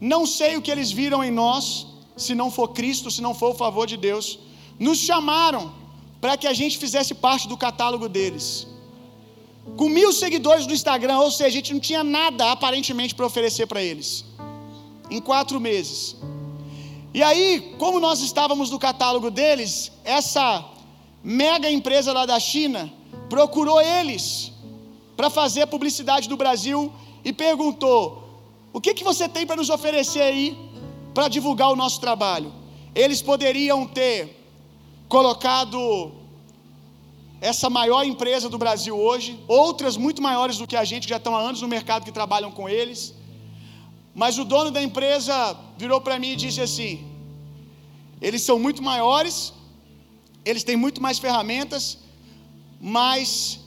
Não sei o que eles viram em nós, se não for Cristo, se não for o favor de Deus. Nos chamaram para que a gente fizesse parte do catálogo deles. Com mil seguidores no Instagram, ou seja, a gente não tinha nada aparentemente para oferecer para eles. Em quatro meses. E aí, como nós estávamos no catálogo deles, essa mega empresa lá da China procurou eles para fazer a publicidade do Brasil e perguntou: o que, que você tem para nos oferecer aí para divulgar o nosso trabalho? Eles poderiam ter colocado essa maior empresa do Brasil hoje, outras muito maiores do que a gente, que já estão há anos no mercado que trabalham com eles. Mas o dono da empresa virou para mim e disse assim: eles são muito maiores, eles têm muito mais ferramentas, mas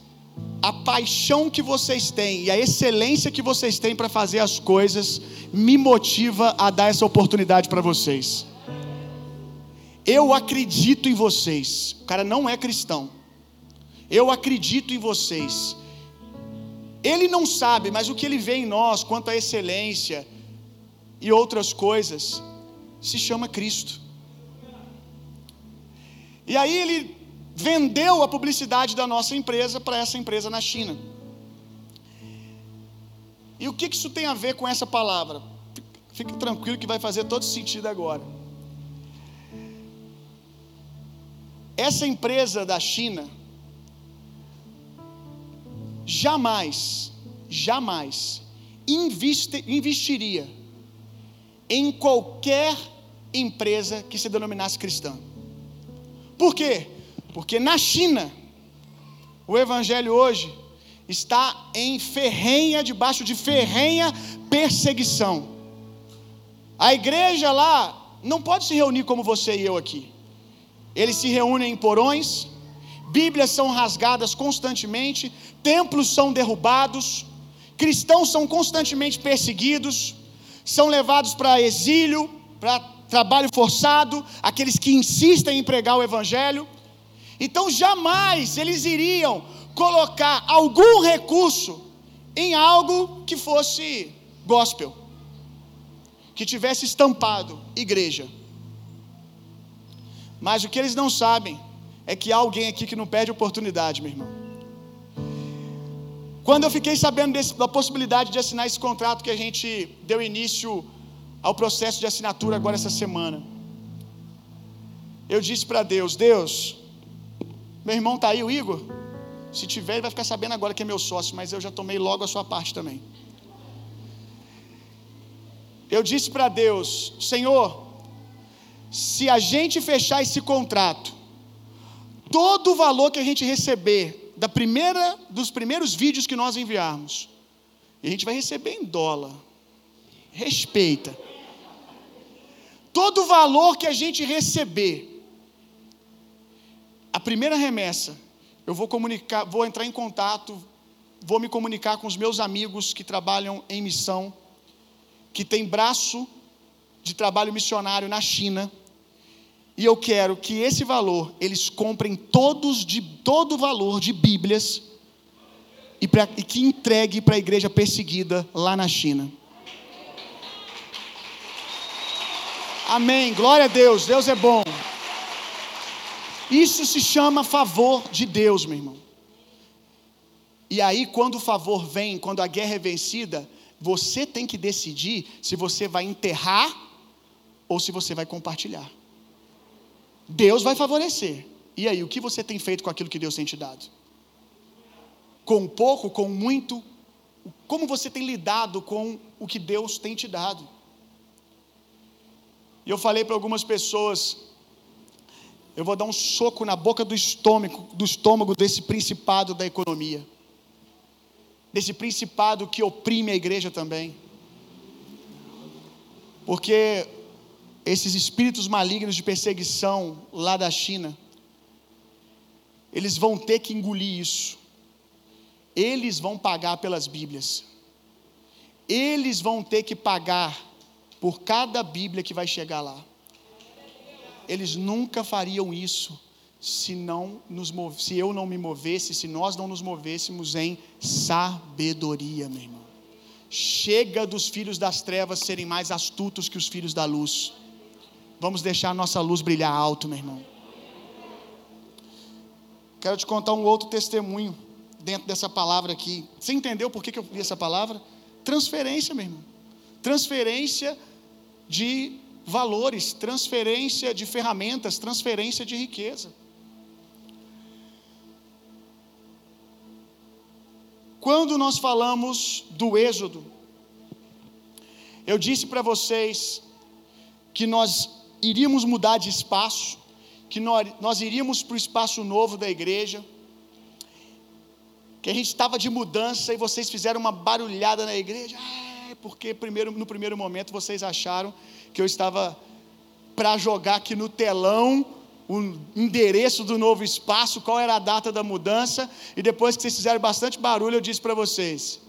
a paixão que vocês têm e a excelência que vocês têm para fazer as coisas me motiva a dar essa oportunidade para vocês. Eu acredito em vocês. O cara não é cristão. Eu acredito em vocês. Ele não sabe, mas o que ele vê em nós quanto à excelência e outras coisas se chama Cristo. E aí ele vendeu a publicidade da nossa empresa para essa empresa na China. E o que isso tem a ver com essa palavra? Fique tranquilo que vai fazer todo sentido agora. Essa empresa da China jamais, jamais investiria em qualquer empresa que se denominasse cristã. Por quê? Porque na China, o evangelho hoje está em ferrenha, debaixo de ferrenha perseguição. A igreja lá não pode se reunir como você e eu aqui. Eles se reúnem em porões, Bíblias são rasgadas constantemente, templos são derrubados, cristãos são constantemente perseguidos, são levados para exílio, para trabalho forçado, aqueles que insistem em pregar o Evangelho. Então jamais eles iriam colocar algum recurso em algo que fosse gospel, que tivesse estampado igreja. Mas o que eles não sabem é que há alguém aqui que não perde oportunidade, meu irmão. Quando eu fiquei sabendo desse, da possibilidade de assinar esse contrato que a gente deu início ao processo de assinatura agora essa semana, eu disse para Deus: Deus, meu irmão tá aí, o Igor? Se tiver, ele vai ficar sabendo agora que é meu sócio, mas eu já tomei logo a sua parte também. Eu disse para Deus: Senhor, se a gente fechar esse contrato, todo o valor que a gente receber da primeira dos primeiros vídeos que nós enviarmos, a gente vai receber em dólar. Respeita. Todo o valor que a gente receber, a primeira remessa, eu vou comunicar, vou entrar em contato, vou me comunicar com os meus amigos que trabalham em missão, que tem braço de trabalho missionário na China e eu quero que esse valor eles comprem todos de todo o valor de Bíblias e, pra, e que entregue para a igreja perseguida lá na China. Amém. Glória a Deus. Deus é bom. Isso se chama favor de Deus, meu irmão. E aí, quando o favor vem, quando a guerra é vencida, Você tem que decidir se você vai enterrar ou se você vai compartilhar. Deus vai favorecer. E aí, o que você tem feito com aquilo que Deus tem te dado? Com pouco, com muito? Como você tem lidado com o que Deus tem te dado? E eu falei para algumas pessoas, eu vou dar um soco na boca do estômago, do estômago desse principado da economia desse principado que oprime a igreja também. Porque esses espíritos malignos de perseguição lá da China, eles vão ter que engolir isso. Eles vão pagar pelas Bíblias. Eles vão ter que pagar por cada Bíblia que vai chegar lá. Eles nunca fariam isso se não nos se eu não me movesse, se nós não nos movêssemos em sabedoria, meu irmão. Chega dos filhos das trevas serem mais astutos que os filhos da luz. Vamos deixar a nossa luz brilhar alto, meu irmão. Quero te contar um outro testemunho dentro dessa palavra aqui. Você entendeu por que eu vi essa palavra? Transferência, meu irmão. Transferência de valores, transferência de ferramentas, transferência de riqueza. Quando nós falamos do Êxodo, eu disse para vocês que nós iríamos mudar de espaço, que nós, nós iríamos para o espaço novo da igreja, que a gente estava de mudança e vocês fizeram uma barulhada na igreja, ah, porque primeiro, no primeiro momento vocês acharam que eu estava para jogar aqui no telão o endereço do novo espaço, qual era a data da mudança, e depois que vocês fizeram bastante barulho, eu disse para vocês: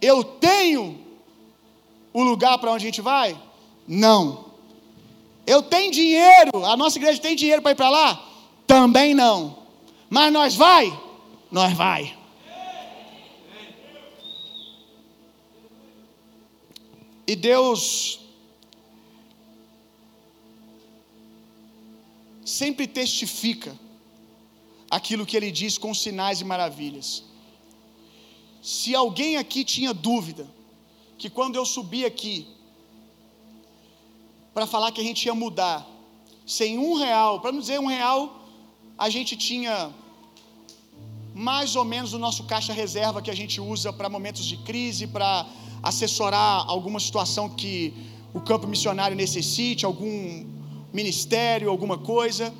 Eu tenho o lugar para onde a gente vai? Não. Eu tenho dinheiro, a nossa igreja tem dinheiro para ir para lá? Também não. Mas nós vai? Nós vai. E Deus sempre testifica aquilo que ele diz com sinais e maravilhas. Se alguém aqui tinha dúvida que quando eu subi aqui para falar que a gente ia mudar, sem um real, para não dizer um real, a gente tinha mais ou menos o nosso caixa reserva que a gente usa para momentos de crise, para assessorar alguma situação que o campo missionário necessite, algum ministério, alguma coisa,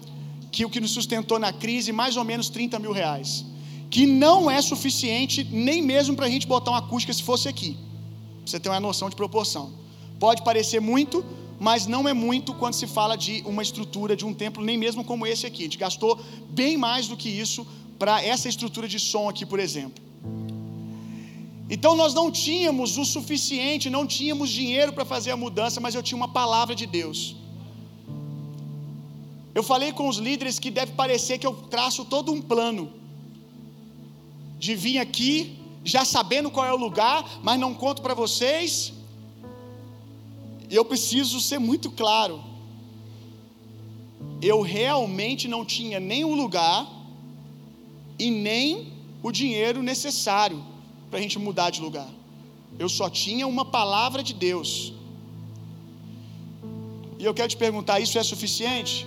que o que nos sustentou na crise, mais ou menos 30 mil reais. Que não é suficiente nem mesmo para a gente botar uma acústica se fosse aqui. Pra você ter uma noção de proporção. Pode parecer muito, mas não é muito quando se fala de uma estrutura de um templo, nem mesmo como esse aqui. A gente gastou bem mais do que isso para essa estrutura de som aqui, por exemplo. Então nós não tínhamos o suficiente, não tínhamos dinheiro para fazer a mudança, mas eu tinha uma palavra de Deus. Eu falei com os líderes que deve parecer que eu traço todo um plano de vir aqui já sabendo qual é o lugar, mas não conto para vocês. Eu preciso ser muito claro. Eu realmente não tinha nem o lugar e nem o dinheiro necessário para a gente mudar de lugar. Eu só tinha uma palavra de Deus. E eu quero te perguntar: isso é suficiente?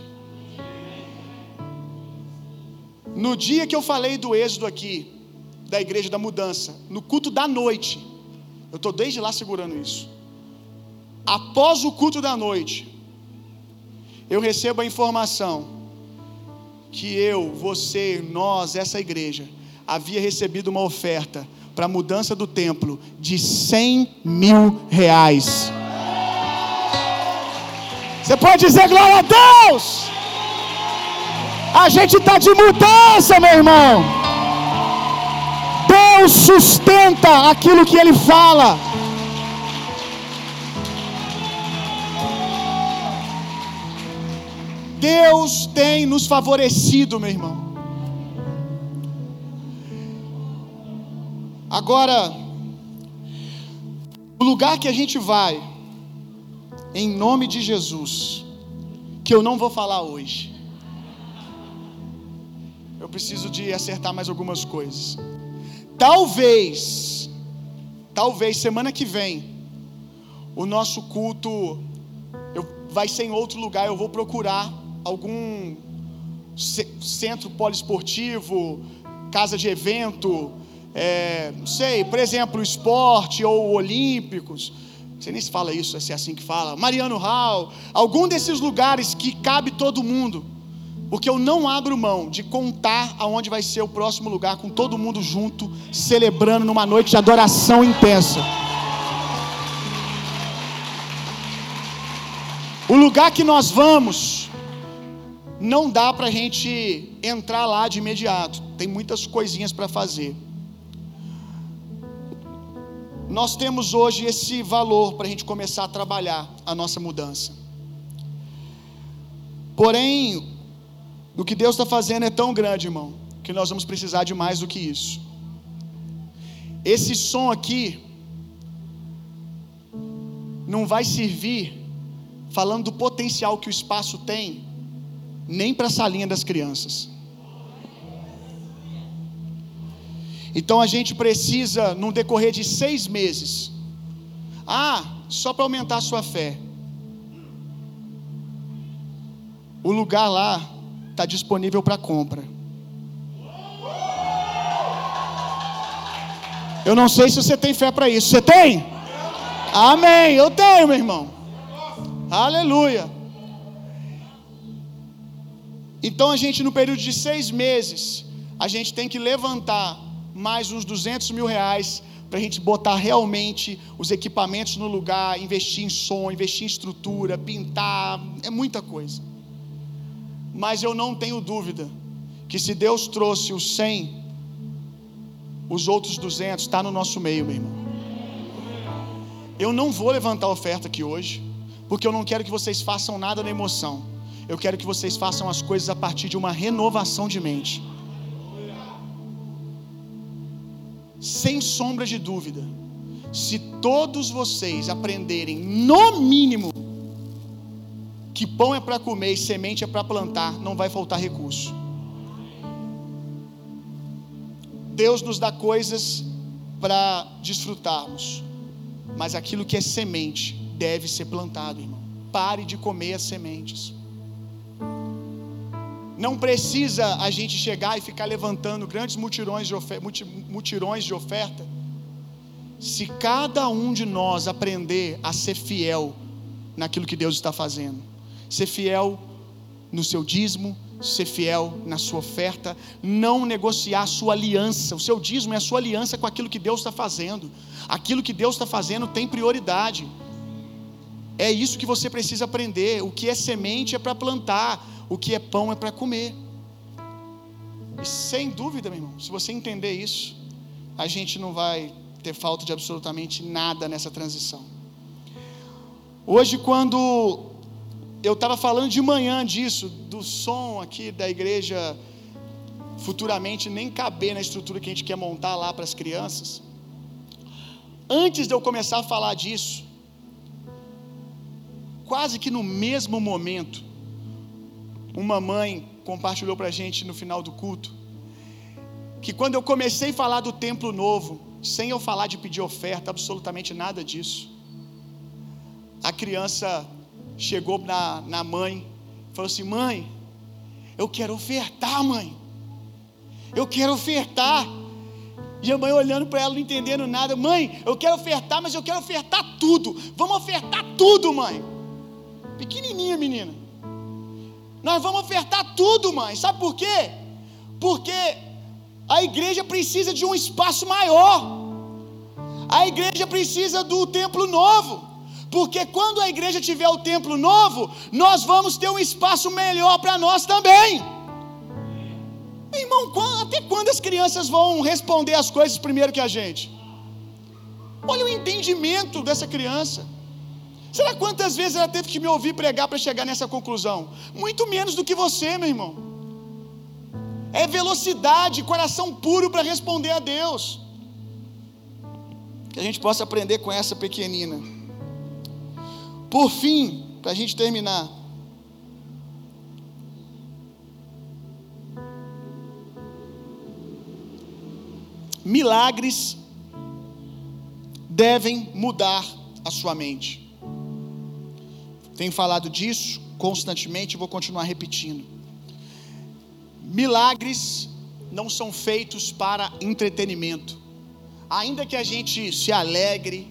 No dia que eu falei do êxodo aqui, da igreja da mudança, no culto da noite, eu estou desde lá segurando isso. Após o culto da noite, eu recebo a informação que eu, você, nós, essa igreja, havia recebido uma oferta para a mudança do templo de 100 mil reais. Você pode dizer glória a Deus! A gente está de mudança, meu irmão. Deus sustenta aquilo que Ele fala. Deus tem nos favorecido, meu irmão. Agora, o lugar que a gente vai, em nome de Jesus, que eu não vou falar hoje, eu preciso de acertar mais algumas coisas. Talvez, talvez semana que vem, o nosso culto eu, vai ser em outro lugar. Eu vou procurar algum centro poliesportivo, casa de evento, é, não sei, por exemplo, esporte ou olímpicos. Você nem se fala isso, é assim que fala. Mariano Hall, algum desses lugares que cabe todo mundo. Porque eu não abro mão de contar aonde vai ser o próximo lugar com todo mundo junto, celebrando numa noite de adoração intensa. O lugar que nós vamos não dá para a gente entrar lá de imediato. Tem muitas coisinhas para fazer. Nós temos hoje esse valor para a gente começar a trabalhar a nossa mudança. Porém, o que Deus está fazendo é tão grande, irmão, que nós vamos precisar de mais do que isso. Esse som aqui não vai servir falando do potencial que o espaço tem, nem para a salinha das crianças. Então a gente precisa, num decorrer de seis meses, ah, só para aumentar a sua fé, o lugar lá está disponível para compra. Eu não sei se você tem fé para isso. Você tem? Amém. Eu tenho, meu irmão. Aleluia. Então a gente, no período de seis meses, a gente tem que levantar mais uns 200 mil reais para a gente botar realmente os equipamentos no lugar, investir em som, investir em estrutura, pintar, é muita coisa. Mas eu não tenho dúvida que se Deus trouxe os 100, os outros 200 está no nosso meio, meu irmão. Eu não vou levantar a oferta aqui hoje, porque eu não quero que vocês façam nada na emoção. Eu quero que vocês façam as coisas a partir de uma renovação de mente. Sem sombra de dúvida, se todos vocês aprenderem, no mínimo, que pão é para comer e semente é para plantar, não vai faltar recurso. Deus nos dá coisas para desfrutarmos, mas aquilo que é semente deve ser plantado, irmão. Pare de comer as sementes. Não precisa a gente chegar e ficar levantando grandes mutirões de oferta, mutirões de oferta. Se cada um de nós aprender a ser fiel naquilo que Deus está fazendo, ser fiel no seu dízimo, ser fiel na sua oferta, não negociar a sua aliança. O seu dízimo é a sua aliança com aquilo que Deus está fazendo. Aquilo que Deus está fazendo tem prioridade. É isso que você precisa aprender. O que é semente é para plantar, o que é pão é para comer. E sem dúvida, meu irmão, se você entender isso, a gente não vai ter falta de absolutamente nada nessa transição. Hoje, quando eu estava falando de manhã disso, do som aqui da igreja, futuramente nem caber na estrutura que a gente quer montar lá para as crianças. Antes de eu começar a falar disso, quase que no mesmo momento, uma mãe compartilhou para a gente no final do culto, que quando eu comecei a falar do templo novo, sem eu falar de pedir oferta, absolutamente nada disso, a criança chegou na, na mãe e falou assim: Mãe, eu quero ofertar, mãe, eu quero ofertar. E a mãe olhando para ela, não entendendo nada: Mãe, eu quero ofertar, mas eu quero ofertar tudo. Vamos ofertar tudo, mãe. Pequenininha, menina. Nós vamos ofertar tudo, mãe. Sabe por quê? Porque a igreja precisa de um espaço maior. A igreja precisa do templo novo. Porque quando a igreja tiver o templo novo, nós vamos ter um espaço melhor para nós também. Irmão, até quando as crianças vão responder as coisas primeiro que a gente? Olha o entendimento dessa criança. Será quantas vezes ela teve que me ouvir pregar para chegar nessa conclusão? Muito menos do que você, meu irmão. É velocidade, coração puro para responder a Deus. Que a gente possa aprender com essa pequenina. Por fim, para a gente terminar. Milagres devem mudar a sua mente. Tenho falado disso constantemente e vou continuar repetindo. Milagres não são feitos para entretenimento. Ainda que a gente se alegre,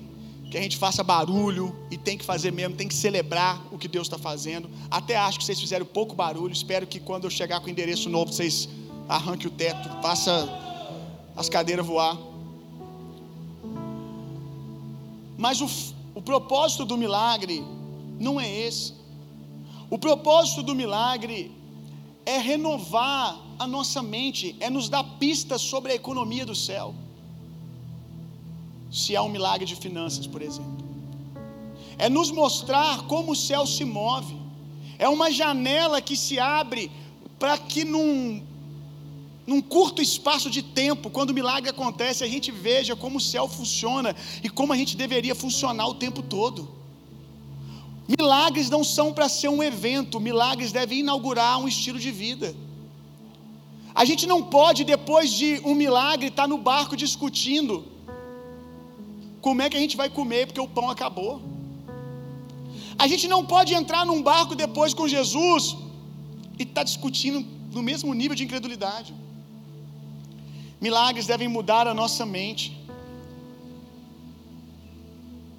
que a gente faça barulho e tem que fazer mesmo, tem que celebrar o que Deus está fazendo. Até acho que vocês fizeram pouco barulho. Espero que quando eu chegar com o endereço novo, vocês arranquem o teto, faça as cadeiras voar. Mas o, o propósito do milagre não é esse. O propósito do milagre é renovar a nossa mente, é nos dar pistas sobre a economia do céu. Se há um milagre de finanças, por exemplo, é nos mostrar como o céu se move, é uma janela que se abre para que num, num curto espaço de tempo, quando o milagre acontece, a gente veja como o céu funciona e como a gente deveria funcionar o tempo todo. Milagres não são para ser um evento, milagres devem inaugurar um estilo de vida. A gente não pode, depois de um milagre, estar tá no barco discutindo como é que a gente vai comer porque o pão acabou. A gente não pode entrar num barco depois com Jesus e estar tá discutindo no mesmo nível de incredulidade. Milagres devem mudar a nossa mente.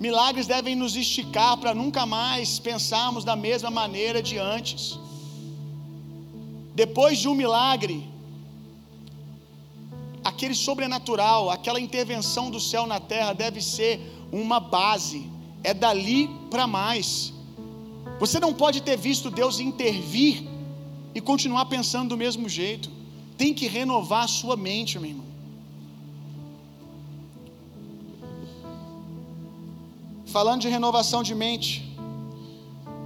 Milagres devem nos esticar para nunca mais pensarmos da mesma maneira de antes. Depois de um milagre, aquele sobrenatural, aquela intervenção do céu na terra deve ser uma base, é dali para mais. Você não pode ter visto Deus intervir e continuar pensando do mesmo jeito. Tem que renovar a sua mente, meu irmão. Falando de renovação de mente,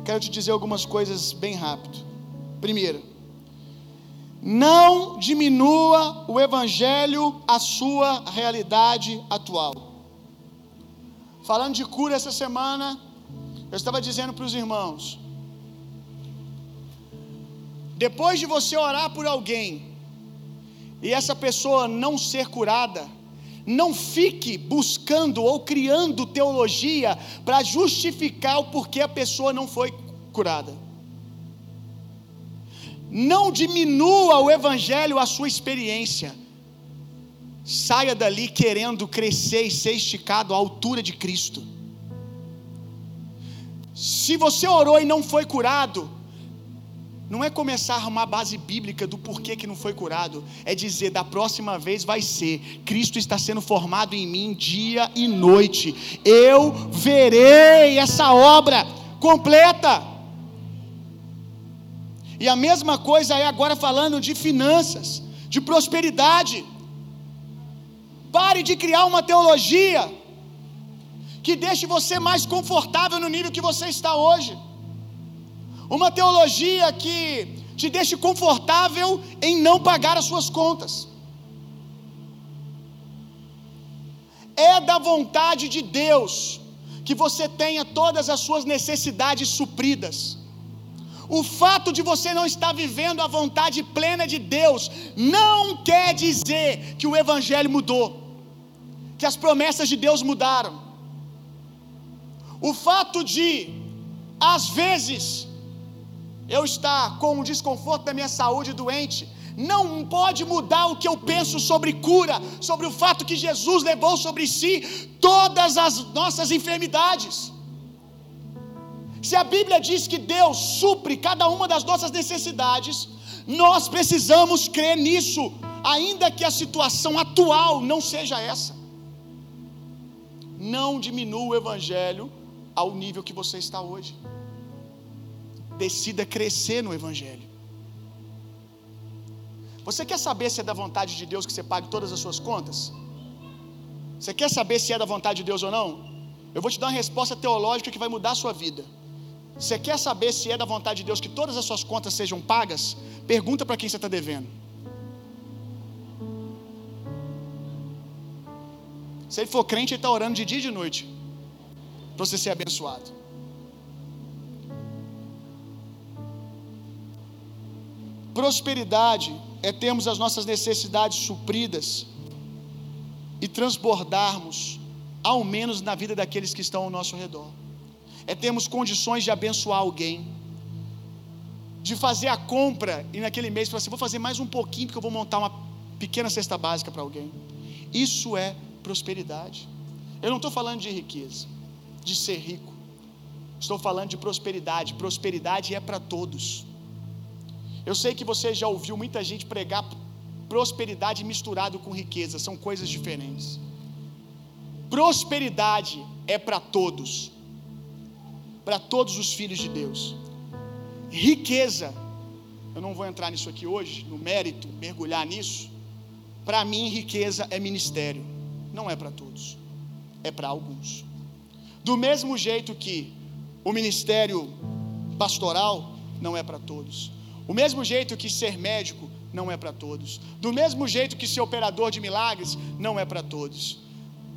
quero te dizer algumas coisas bem rápido. Primeiro, não diminua o evangelho a sua realidade atual. Falando de cura essa semana, eu estava dizendo para os irmãos: depois de você orar por alguém e essa pessoa não ser curada, não fique buscando ou criando teologia para justificar o porquê a pessoa não foi curada. Não diminua o evangelho a sua experiência. Saia dali querendo crescer e ser esticado à altura de Cristo. Se você orou e não foi curado, não é começar a arrumar base bíblica do porquê que não foi curado, é dizer da próxima vez vai ser. Cristo está sendo formado em mim dia e noite. Eu verei essa obra completa. E a mesma coisa é agora falando de finanças, de prosperidade. Pare de criar uma teologia que deixe você mais confortável no nível que você está hoje. Uma teologia que te deixe confortável em não pagar as suas contas. É da vontade de Deus que você tenha todas as suas necessidades supridas. O fato de você não estar vivendo a vontade plena de Deus não quer dizer que o Evangelho mudou, que as promessas de Deus mudaram. O fato de, às vezes, eu estar com um desconforto da minha saúde doente, não pode mudar o que eu penso sobre cura, sobre o fato que Jesus levou sobre si todas as nossas enfermidades. Se a Bíblia diz que Deus supre cada uma das nossas necessidades, nós precisamos crer nisso, ainda que a situação atual não seja essa. Não diminua o Evangelho ao nível que você está hoje decida crescer no Evangelho. Você quer saber se é da vontade de Deus que você pague todas as suas contas? Você quer saber se é da vontade de Deus ou não? Eu vou te dar uma resposta teológica que vai mudar a sua vida. Você quer saber se é da vontade de Deus que todas as suas contas sejam pagas? Pergunta para quem você está devendo. Se ele for crente, ele está orando de dia e de noite para você ser abençoado. Prosperidade é termos as nossas necessidades supridas e transbordarmos ao menos na vida daqueles que estão ao nosso redor. É termos condições de abençoar alguém, de fazer a compra e naquele mês falar assim: vou fazer mais um pouquinho porque eu vou montar uma pequena cesta básica para alguém. Isso é prosperidade. Eu não estou falando de riqueza, de ser rico. Estou falando de prosperidade. Prosperidade é para todos. Eu sei que você já ouviu muita gente pregar prosperidade misturado com riqueza, são coisas diferentes. Prosperidade é para todos, para todos os filhos de Deus. Riqueza, eu não vou entrar nisso aqui hoje, no mérito, mergulhar nisso. Para mim, riqueza é ministério, não é para todos, é para alguns. Do mesmo jeito que o ministério pastoral não é para todos. O mesmo jeito que ser médico não é para todos. Do mesmo jeito que ser operador de milagres não é para todos.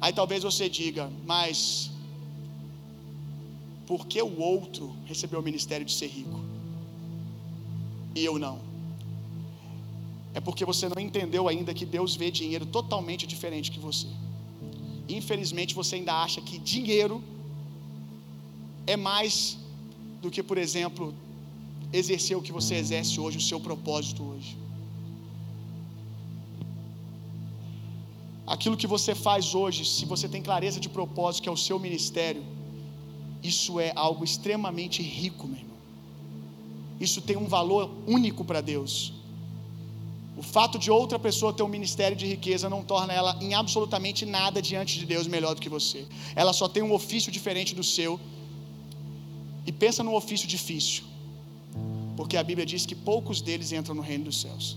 Aí talvez você diga, mas por que o outro recebeu o ministério de ser rico e eu não? É porque você não entendeu ainda que Deus vê dinheiro totalmente diferente que você. Infelizmente você ainda acha que dinheiro é mais do que, por exemplo, exercer o que você exerce hoje, o seu propósito hoje. Aquilo que você faz hoje, se você tem clareza de propósito, que é o seu ministério, isso é algo extremamente rico, meu irmão. Isso tem um valor único para Deus. O fato de outra pessoa ter um ministério de riqueza não torna ela em absolutamente nada diante de Deus melhor do que você. Ela só tem um ofício diferente do seu. E pensa num ofício difícil. Porque a Bíblia diz que poucos deles entram no reino dos céus.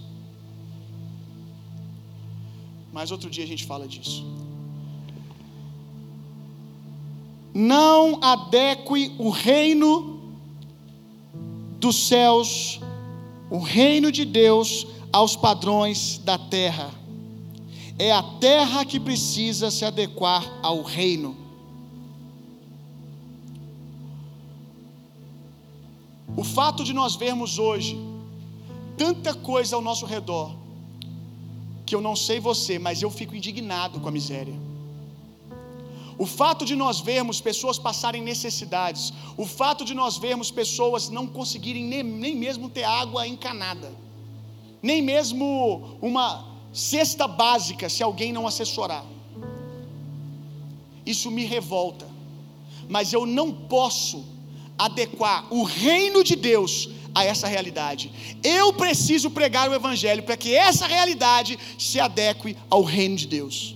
Mas outro dia a gente fala disso. Não adeque o reino dos céus, o reino de Deus, aos padrões da terra. É a terra que precisa se adequar ao reino. O fato de nós vermos hoje tanta coisa ao nosso redor, que eu não sei você, mas eu fico indignado com a miséria. O fato de nós vermos pessoas passarem necessidades, o fato de nós vermos pessoas não conseguirem nem, nem mesmo ter água encanada, nem mesmo uma cesta básica se alguém não assessorar. Isso me revolta, mas eu não posso adequar o reino de Deus a essa realidade. Eu preciso pregar o Evangelho para que essa realidade se adeque ao reino de Deus.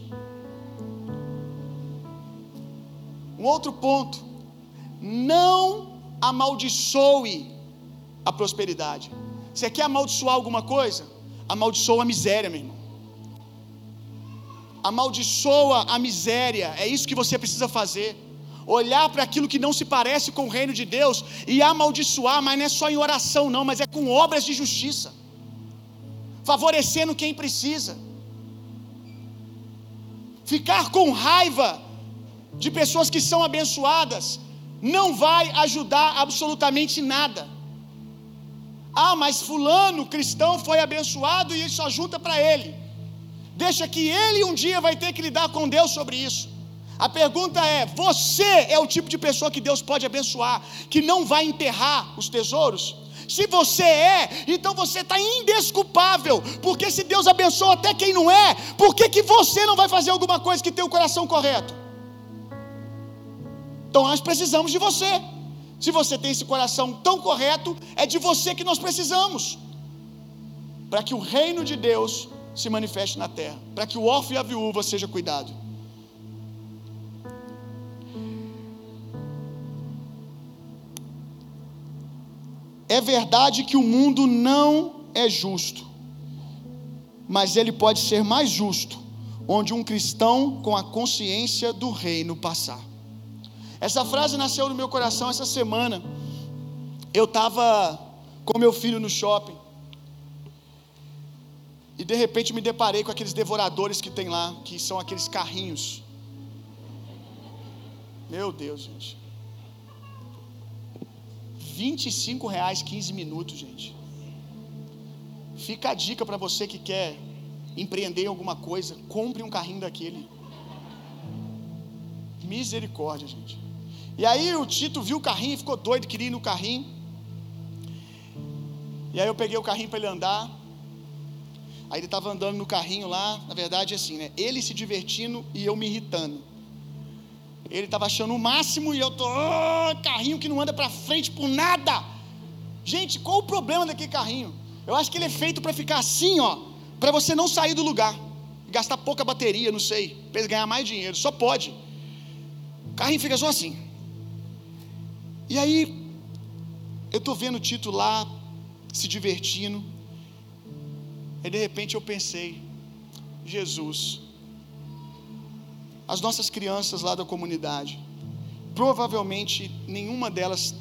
Um outro ponto, não amaldiçoe a prosperidade. Você quer amaldiçoar alguma coisa? Amaldiçoa a miséria, meu irmão. Amaldiçoa a miséria, é isso que você precisa fazer olhar para aquilo que não se parece com o reino de Deus e amaldiçoar, mas não é só em oração, não, mas é com obras de justiça, favorecendo quem precisa. Ficar com raiva de pessoas que são abençoadas não vai ajudar absolutamente nada. Ah, mas Fulano, cristão, foi abençoado e só junta para ele. Deixa que ele um dia vai ter que lidar com Deus sobre isso. A pergunta é: você é o tipo de pessoa que Deus pode abençoar, que não vai enterrar os tesouros? Se você é, então você está indesculpável, porque se Deus abençoa até quem não é, por que, que você não vai fazer alguma coisa que tem o coração correto? Então nós precisamos de você. Se você tem esse coração tão correto, é de você que nós precisamos, para que o reino de Deus se manifeste na terra, para que o órfão e a viúva seja cuidado. É verdade que o mundo não é justo, mas ele pode ser mais justo onde um cristão com a consciência do reino passar. Essa frase nasceu no meu coração essa semana. Eu estava com meu filho no shopping. E de repente me deparei com aqueles devoradores que tem lá, que são aqueles carrinhos. Meu Deus, gente. 25 reais 15 minutos, gente. Fica a dica para você que quer empreender em alguma coisa, compre um carrinho daquele. Misericórdia, gente. E aí o Tito viu o carrinho, ficou doido, queria ir no carrinho. E aí eu peguei o carrinho para ele andar. Aí ele estava andando no carrinho lá, na verdade assim, né? Ele se divertindo e eu me irritando. Ele estava achando o máximo e eu tô, oh, carrinho que não anda para frente por nada. Gente, qual o problema daquele carrinho? Eu acho que ele é feito para ficar assim, ó, para você não sair do lugar, gastar pouca bateria, não sei, para ganhar mais dinheiro, só pode. O carrinho fica só assim. E aí, eu tô vendo o Tito lá se divertindo. E de repente eu pensei, Jesus, as nossas crianças lá da comunidade, provavelmente nenhuma delas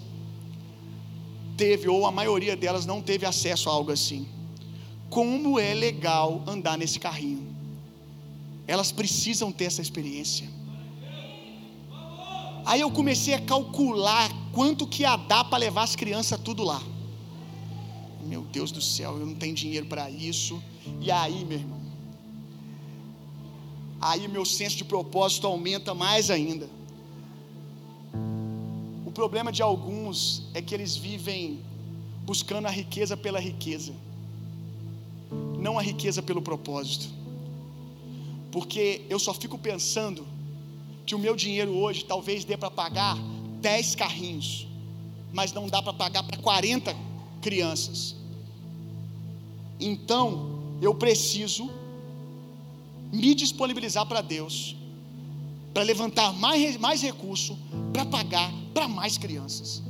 teve, ou a maioria delas não teve acesso a algo assim. Como é legal andar nesse carrinho. Elas precisam ter essa experiência. Aí eu comecei a calcular quanto que ia dar para levar as crianças tudo lá. Meu Deus do céu, eu não tenho dinheiro para isso. E aí, meu irmão? Aí meu senso de propósito aumenta mais ainda. O problema de alguns é que eles vivem buscando a riqueza pela riqueza, não a riqueza pelo propósito. Porque eu só fico pensando que o meu dinheiro hoje talvez dê para pagar 10 carrinhos, mas não dá para pagar para 40 crianças. Então, eu preciso me disponibilizar para Deus, para levantar mais, mais recurso, para pagar para mais crianças.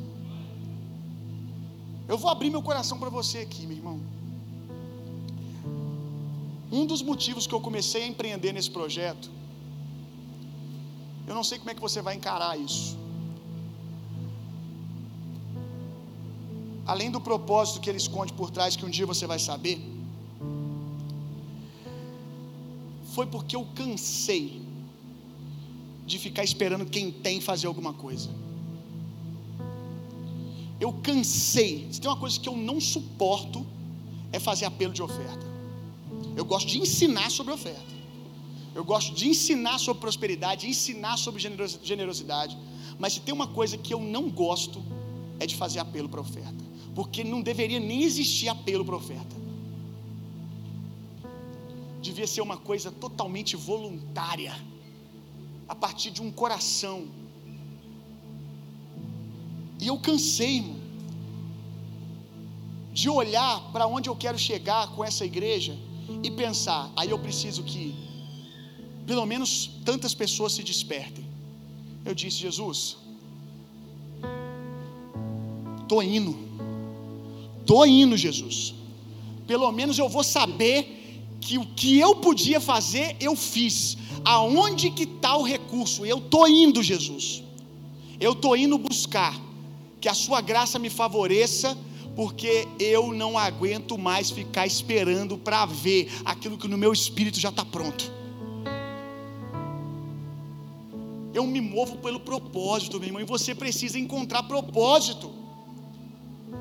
Eu vou abrir meu coração para você aqui, meu irmão. Um dos motivos que eu comecei a empreender nesse projeto, eu não sei como é que você vai encarar isso. além do propósito que ele esconde por trás, que um dia você vai saber, foi porque eu cansei de ficar esperando quem tem fazer alguma coisa. Eu cansei. Se tem uma coisa que eu não suporto, é fazer apelo de oferta. Eu gosto de ensinar sobre oferta. Eu gosto de ensinar sobre prosperidade, ensinar sobre generosidade. Mas se tem uma coisa que eu não gosto, é de fazer apelo para oferta porque não deveria nem existir apelo para oferta. Devia ser uma coisa totalmente voluntária, a partir de um coração. E eu cansei, irmão, de olhar para onde eu quero chegar com essa igreja e pensar, aí eu preciso que pelo menos tantas pessoas se despertem. Eu disse, Jesus, estou indo Estou indo, Jesus. Pelo menos eu vou saber que o que eu podia fazer, eu fiz. Aonde que está o recurso? Eu estou indo, Jesus. Eu estou indo buscar. Que a sua graça me favoreça, porque eu não aguento mais ficar esperando para ver aquilo que no meu espírito já está pronto. Eu me movo pelo propósito, meu irmão, e você precisa encontrar propósito.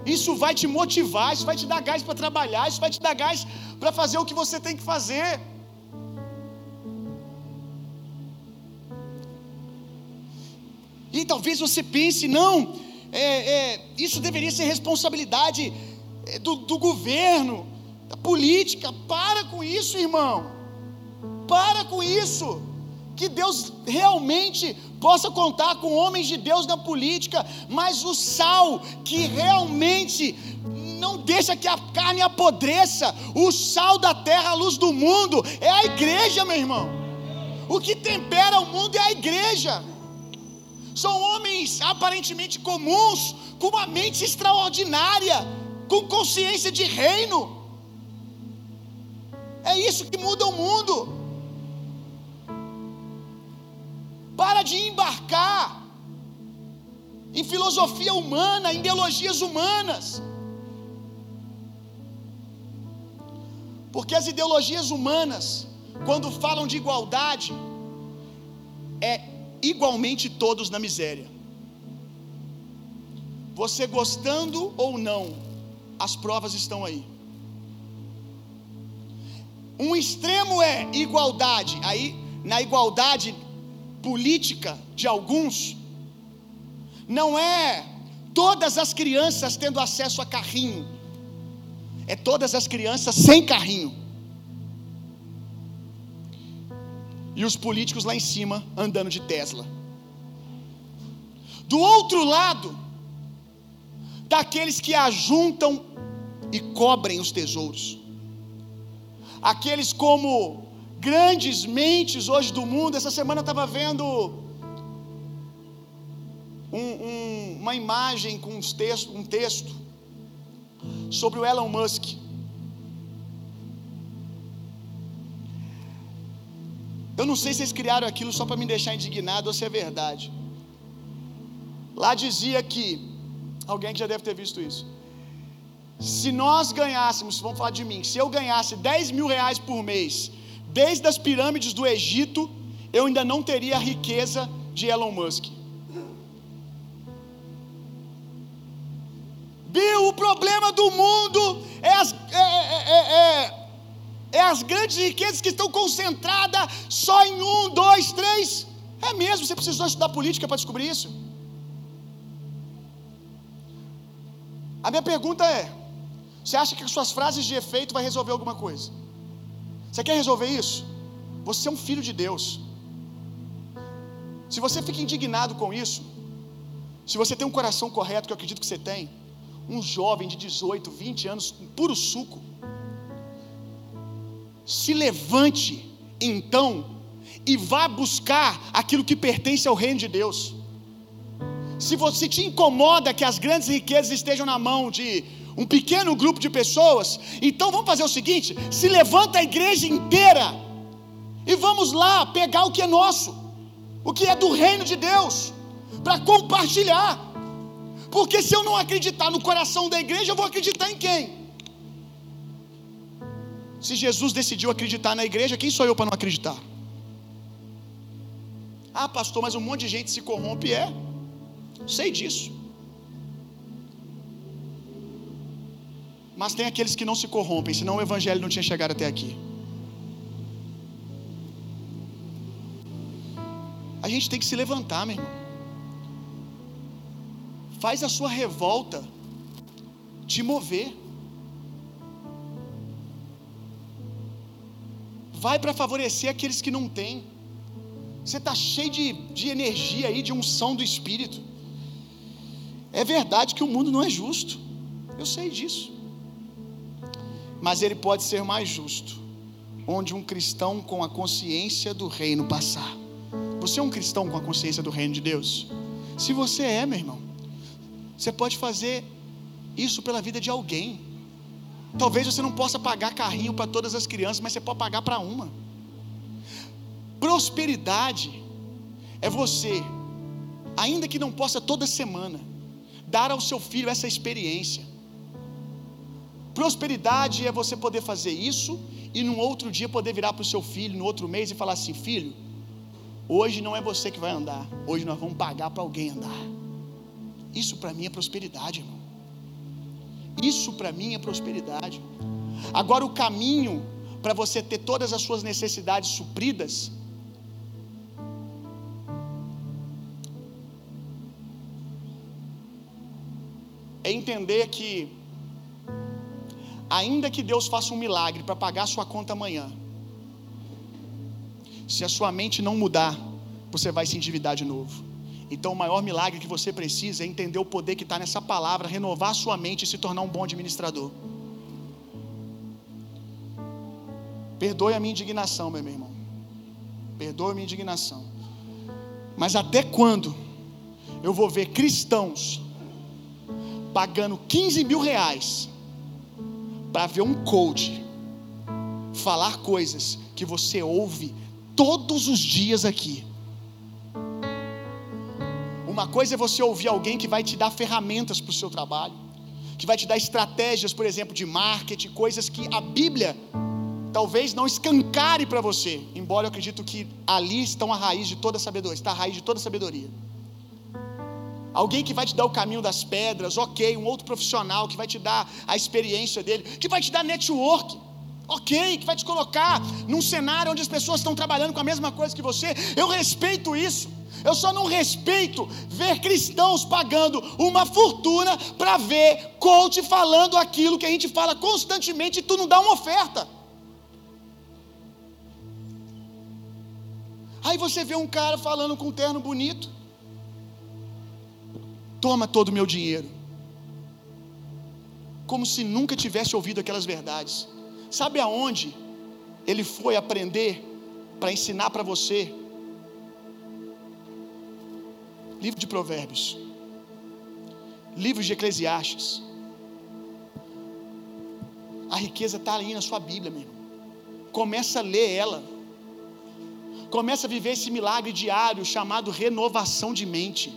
Isso vai te motivar, isso vai te dar gás para trabalhar, isso vai te dar gás para fazer o que você tem que fazer. E talvez você pense, não, é, é, isso deveria ser responsabilidade é, do, do governo, da política. Para com isso, irmão. Para com isso que Deus realmente possa contar com homens de Deus na política, mas o sal que realmente não deixa que a carne apodreça, o sal da terra, a luz do mundo, é a igreja, meu irmão. O que tempera o mundo é a igreja. São homens aparentemente comuns, com uma mente extraordinária, com consciência de reino. É isso que muda o mundo. Para de embarcar em filosofia humana, em ideologias humanas. Porque as ideologias humanas, quando falam de igualdade, é igualmente todos na miséria. Você gostando ou não, as provas estão aí. Um extremo é igualdade. Aí, na igualdade, política de alguns não é todas as crianças tendo acesso a carrinho, é todas as crianças sem carrinho. E os políticos lá em cima andando de Tesla. Do outro lado, daqueles que ajuntam e cobrem os tesouros. Aqueles como grandes mentes hoje do mundo. Essa semana eu estava vendo um, um, uma imagem com uns texto, um texto sobre o Elon Musk. Eu não sei se eles criaram aquilo só para me deixar indignado ou se é verdade. Lá dizia que, alguém que já deve ter visto isso. Se nós ganhássemos, vamos falar de mim, se eu ganhasse 10 mil reais por mês, desde as pirâmides do Egito, eu ainda não teria a riqueza de Elon Musk. Bill, o problema do mundo é as, é, é, é, é as grandes riquezas que estão concentradas só em um, dois, três. É mesmo, você precisou estudar política para descobrir isso? A minha pergunta é: você acha que suas frases de efeito vai resolver alguma coisa? Você quer resolver isso? Você é um filho de Deus. Se você fica indignado com isso, se você tem um coração correto, que eu acredito que você tem, um jovem de 18, 20 anos, puro suco, se levante então e vá buscar aquilo que pertence ao reino de Deus. Se você te incomoda que as grandes riquezas estejam na mão de um pequeno grupo de pessoas, então vamos fazer o seguinte: se levanta a igreja inteira e vamos lá pegar o que é nosso, o que é do reino de Deus, para compartilhar. Porque se eu não acreditar no coração da igreja, eu vou acreditar em quem? Se Jesus decidiu acreditar na igreja, quem sou eu para não acreditar? Ah, pastor, mas um monte de gente se corrompe. É, sei disso. Mas tem aqueles que não se corrompem, senão o evangelho não tinha chegado até aqui. A gente tem que se levantar, meu irmão. Faz a sua revolta te mover. Vai para favorecer aqueles que não têm. Você está cheio de, de energia aí, de unção do Espírito. É verdade que o mundo não é justo. Eu sei disso mas ele pode ser mais justo, onde um cristão com a consciência do reino passar. Você é um cristão com a consciência do reino de Deus? Se você é, meu irmão, você pode fazer isso pela vida de alguém. Talvez você não possa pagar carrinho para todas as crianças, mas você pode pagar para uma. Prosperidade é você, ainda que não possa toda semana, dar ao seu filho essa experiência. Prosperidade é você poder fazer isso e num outro dia poder virar para o seu filho, no outro mês, e falar assim: filho, hoje não é você que vai andar, hoje nós vamos pagar para alguém andar. Isso para mim é prosperidade, irmão. Isso para mim é prosperidade. Agora, o caminho para você ter todas as suas necessidades supridas é entender que ainda que Deus faça um milagre para pagar sua conta amanhã, se a sua mente não mudar, você vai se endividar de novo. Então, o maior milagre que você precisa é entender o poder que está nessa palavra, renovar a sua mente e se tornar um bom administrador. Perdoe a minha indignação, meu irmão. Perdoe a minha indignação. Mas até quando eu vou ver cristãos pagando 15 mil reais para ver um coach falar coisas que você ouve todos os dias aqui. Uma coisa é você ouvir alguém que vai te dar ferramentas para o seu trabalho, que vai te dar estratégias, por exemplo, de marketing, coisas que a Bíblia talvez não escancare para você, embora eu acredito que ali estão a raiz de toda sabedoria, está a raiz de toda sabedoria. Alguém que vai te dar o caminho das pedras, ok. Um outro profissional que vai te dar a experiência dele, que vai te dar network. Ok, que vai te colocar num cenário onde as pessoas estão trabalhando com a mesma coisa que você. Eu respeito isso. Eu só não respeito ver cristãos pagando uma fortuna para ver coach falando aquilo que a gente fala constantemente e tu não dá uma oferta. Aí você vê um cara falando com um terno bonito. Toma todo o meu dinheiro. Como se nunca tivesse ouvido aquelas verdades. Sabe aonde ele foi aprender para ensinar para você? Livro de Provérbios. Livro de Eclesiastes. A riqueza está ali na sua Bíblia, meu irmão. Começa a ler ela. Começa a viver esse milagre diário chamado renovação de mente.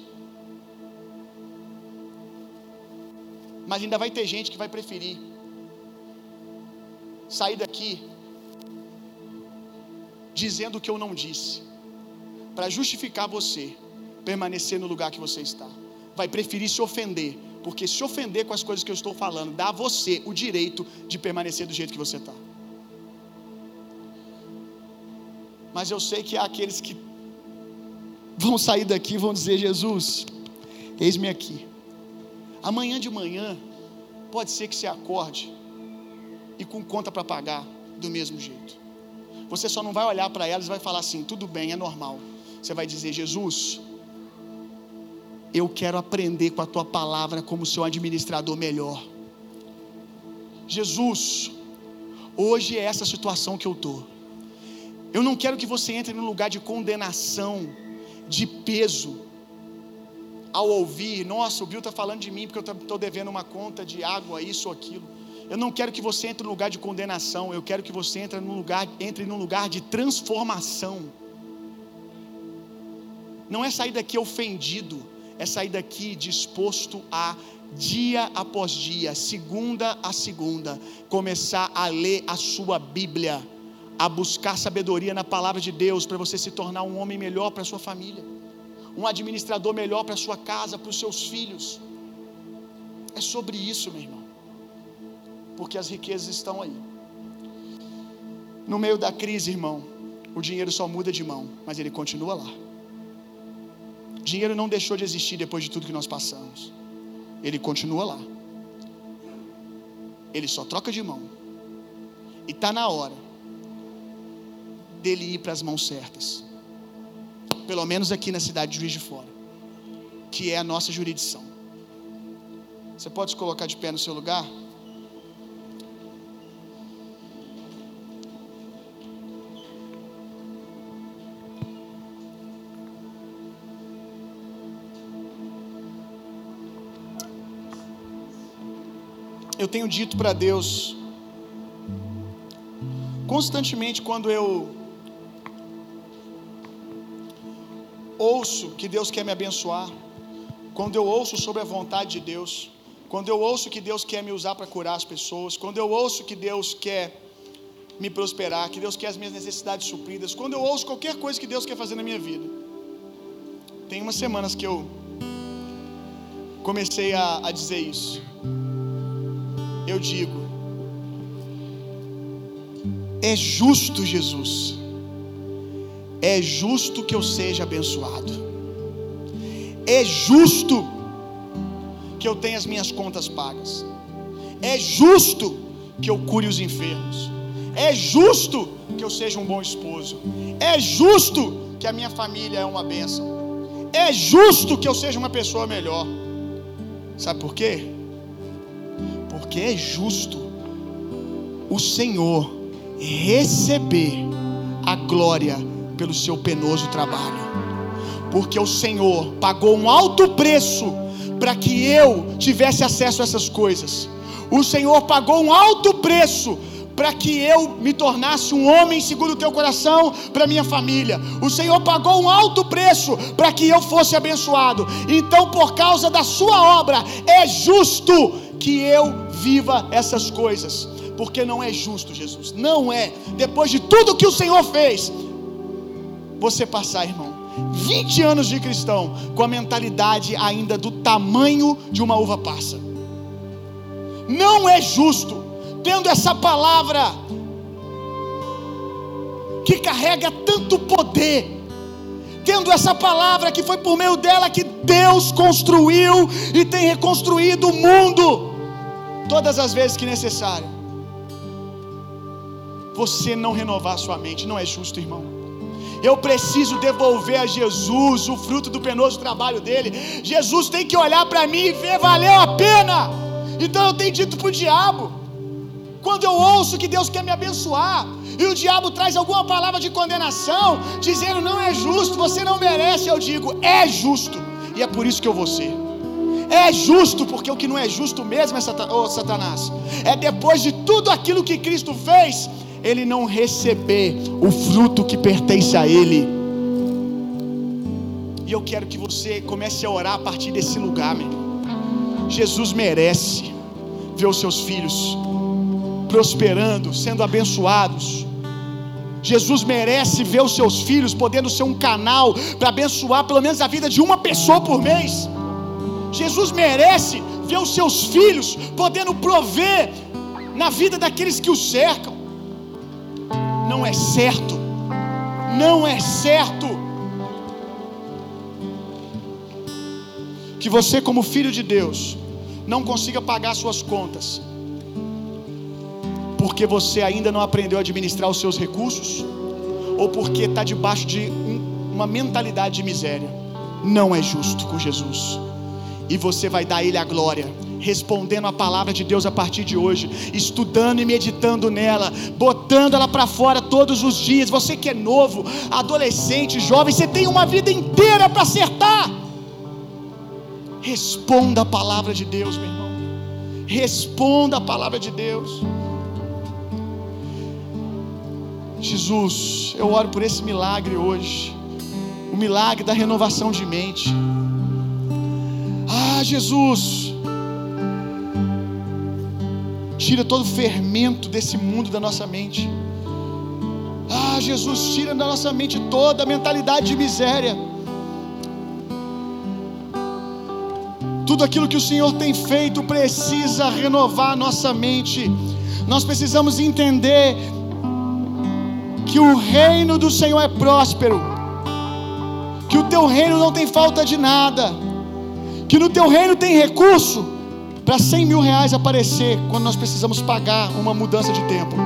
Mas ainda vai ter gente que vai preferir sair daqui dizendo o que eu não disse, para justificar você permanecer no lugar que você está. Vai preferir se ofender, porque se ofender com as coisas que eu estou falando, dá a você o direito de permanecer do jeito que você está. Mas eu sei que há aqueles que vão sair daqui e vão dizer: Jesus, eis-me aqui. Amanhã de manhã, pode ser que você acorde e com conta para pagar do mesmo jeito. Você só não vai olhar para elas e vai falar assim: tudo bem, é normal. Você vai dizer: Jesus, eu quero aprender com a tua palavra como seu administrador melhor. Jesus, hoje é essa situação que eu estou. Eu não quero que você entre num lugar de condenação, de peso, ao ouvir, nossa, o Bill está falando de mim porque eu estou devendo uma conta de água, isso ou aquilo. Eu não quero que você entre num lugar de condenação, eu quero que você entre num lugar, entre num lugar de transformação. Não é sair daqui ofendido, é sair daqui disposto a, dia após dia, segunda a segunda, começar a ler a sua Bíblia a buscar sabedoria na palavra de Deus para você se tornar um homem melhor para sua família, um administrador melhor para sua casa, para os seus filhos. É sobre isso, meu irmão. Porque as riquezas estão aí. No meio da crise, irmão, o dinheiro só muda de mão, mas ele continua lá. Dinheiro não deixou de existir depois de tudo que nós passamos. Ele continua lá. Ele só troca de mão. E está na hora dele ir para as mãos certas. Pelo menos aqui na cidade de Juiz de Fora, que é a nossa jurisdição. Você pode se colocar de pé no seu lugar? Eu tenho dito para Deus, constantemente quando eu ouço que Deus quer me abençoar, quando eu ouço sobre a vontade de Deus, quando eu ouço que Deus quer me usar para curar as pessoas, quando eu ouço que Deus quer me prosperar, que Deus quer as minhas necessidades supridas, quando eu ouço qualquer coisa que Deus quer fazer na minha vida. Tem umas semanas que eu comecei a, a dizer isso. Eu digo, é justo, Jesus é justo que eu seja abençoado. É justo que eu tenha as minhas contas pagas. É justo que eu cure os enfermos. É justo que eu seja um bom esposo. É justo que a minha família é uma bênção. É justo que eu seja uma pessoa melhor. Sabe por quê? Porque é justo o Senhor receber a glória pelo seu penoso trabalho, porque o Senhor pagou um alto preço para que eu tivesse acesso a essas coisas. O Senhor pagou um alto preço para que eu me tornasse um homem segundo o teu coração para minha família. O Senhor pagou um alto preço para que eu fosse abençoado. Então, por causa da sua obra, é justo que eu viva essas coisas. Porque não é justo, Jesus. Não é. Depois de tudo que o Senhor fez, você passar, irmão, 20 anos de cristão com a mentalidade ainda do tamanho de uma uva passa. Não é justo, tendo essa palavra que carrega tanto poder, tendo essa palavra que foi por meio dela que Deus construiu e tem reconstruído o mundo todas as vezes que necessário. Você não renovar sua mente não é justo, irmão. Eu preciso devolver a Jesus o fruto do penoso trabalho dele. Jesus tem que olhar para mim e ver valeu a pena. Então eu tenho dito para o diabo, quando eu ouço que Deus quer me abençoar, e o diabo traz alguma palavra de condenação, dizendo não é justo, você não merece, eu digo é justo, e é por isso que eu vou ser. É justo, porque o que não é justo mesmo é Satanás. É depois de tudo aquilo que Cristo fez, ele não receber o fruto que pertence a Ele. E eu quero que você comece a orar a partir desse lugar, meu. Jesus merece ver os seus filhos prosperando, sendo abençoados. Jesus merece ver os seus filhos podendo ser um canal para abençoar pelo menos a vida de uma pessoa por mês. Jesus merece ver os seus filhos podendo prover na vida daqueles que o cercam. Não é certo, não é certo que você, como filho de Deus, não consiga pagar suas contas porque você ainda não aprendeu a administrar os seus recursos, ou porque está debaixo de um, uma mentalidade de miséria. Não é justo com Jesus. E você vai dar a Ele a glória, respondendo a palavra de Deus a partir de hoje, estudando e meditando nela, botando ela para fora todos os dias. Você que é novo, adolescente, jovem, você tem uma vida inteira para acertar. Responda a palavra de Deus, meu irmão. Responda a palavra de Deus. Jesus, eu oro por esse milagre hoje, o milagre da renovação de mente. Ah, Jesus, tira todo o fermento desse mundo da nossa mente. Ah, Jesus, tira da nossa mente toda a mentalidade de miséria. Tudo aquilo que o Senhor tem feito precisa renovar a nossa mente. Nós precisamos entender que o reino do Senhor é próspero, que o teu reino não tem falta de nada, que no teu reino tem recurso para 100 mil reais aparecer quando nós precisamos pagar uma mudança de tempo.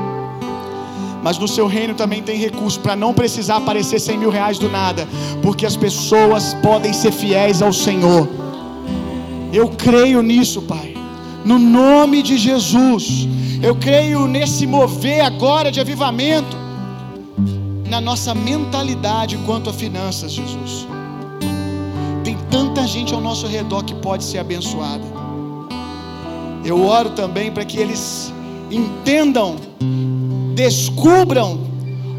Mas no seu reino também tem recurso para não precisar aparecer 100 mil reais do nada, porque as pessoas podem ser fiéis ao Senhor. Eu creio nisso, Pai. No nome de Jesus. Eu creio nesse mover agora de avivamento na nossa mentalidade quanto a finanças, Jesus. Tem tanta gente ao nosso redor que pode ser abençoada. Eu oro também para que eles entendam, descubram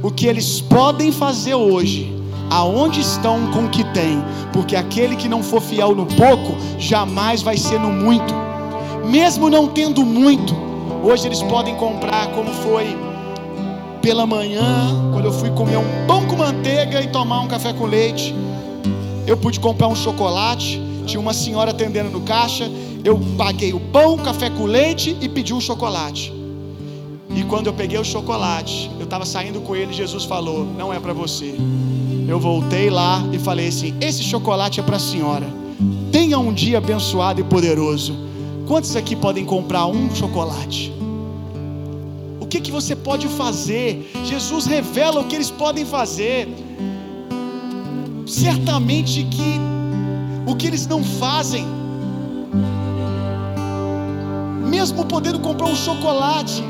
o que eles podem fazer hoje, aonde estão com o que têm, porque aquele que não for fiel no pouco, jamais vai ser no muito. Mesmo não tendo muito, hoje eles podem comprar, como foi pela manhã, quando eu fui comer um pão com manteiga e tomar um café com leite, eu pude comprar um chocolate. Tinha uma senhora atendendo no caixa. Eu paguei o pão, café com leite e pedi um chocolate. E quando eu peguei o chocolate, eu estava saindo com ele. Jesus falou: Não é para você. Eu voltei lá e falei assim: Esse chocolate é para a senhora. Tenha um dia abençoado e poderoso. Quantos aqui podem comprar um chocolate? que, que você pode fazer. Jesus revela o que eles podem fazer. Certamente que o que eles não fazem, mesmo podendo comprar um chocolate,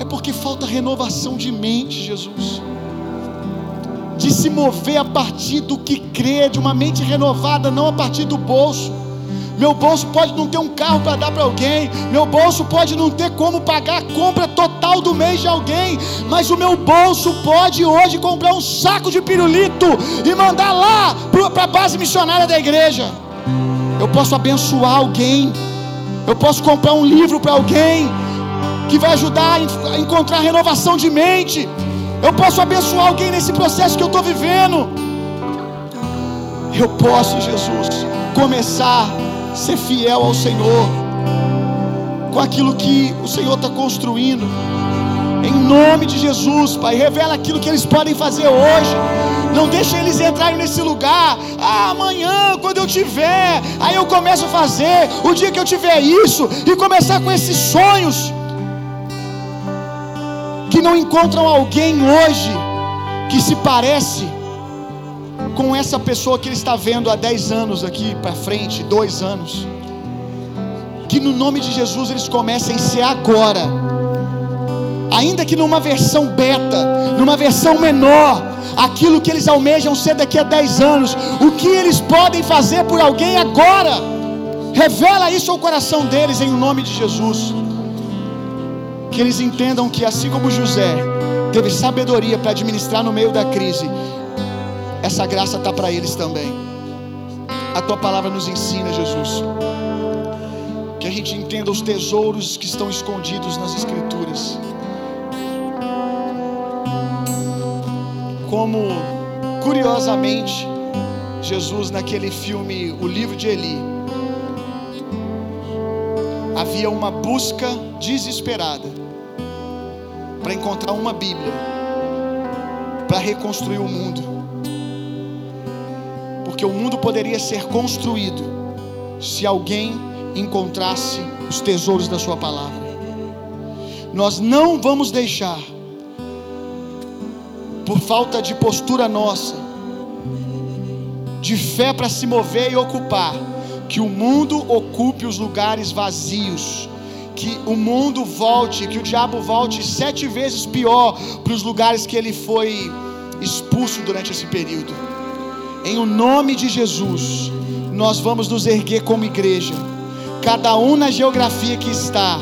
é porque falta renovação de mente, Jesus. De se mover a partir do que crê, de uma mente renovada, não a partir do bolso. Meu bolso pode não ter um carro para dar para alguém. Meu bolso pode não ter como pagar a compra total do mês de alguém. Mas o meu bolso pode hoje comprar um saco de pirulito e mandar lá para a base missionária da igreja. Eu posso abençoar alguém. Eu posso comprar um livro para alguém que vai ajudar a encontrar renovação de mente. Eu posso abençoar alguém nesse processo que eu estou vivendo. Eu posso, Jesus, começar ser fiel ao Senhor, com aquilo que o Senhor está construindo. Em nome de Jesus, Pai, revela aquilo que eles podem fazer hoje. Não deixa eles entrarem nesse lugar. Ah, amanhã, quando eu tiver, aí eu começo a fazer. O dia que eu tiver isso e começar com esses sonhos que não encontram alguém hoje que se parece com essa pessoa que ele está vendo há 10 anos aqui para frente, dois anos. Que no nome de Jesus eles comecem a ser agora ainda que numa versão beta, numa versão menor, aquilo que eles almejam ser daqui a 10 anos, o que eles podem fazer por alguém agora. Revela isso ao coração deles em nome de Jesus. Que eles entendam que, assim como José teve sabedoria para administrar no meio da crise, essa graça está para eles também. A tua palavra nos ensina, Jesus. Que a gente entenda os tesouros que estão escondidos nas Escrituras. Como curiosamente Jesus naquele filme O Livro de Eli havia uma busca desesperada para encontrar uma Bíblia para reconstruir o mundo. Porque o mundo poderia ser construído se alguém encontrasse os tesouros da sua palavra. Nós não vamos deixar por falta de postura nossa, de fé para se mover e ocupar, que o mundo ocupe os lugares vazios, que o mundo volte, que o diabo volte sete vezes pior para os lugares que ele foi expulso durante esse período. Em o nome de Jesus, nós vamos nos erguer como igreja, cada um na geografia que está,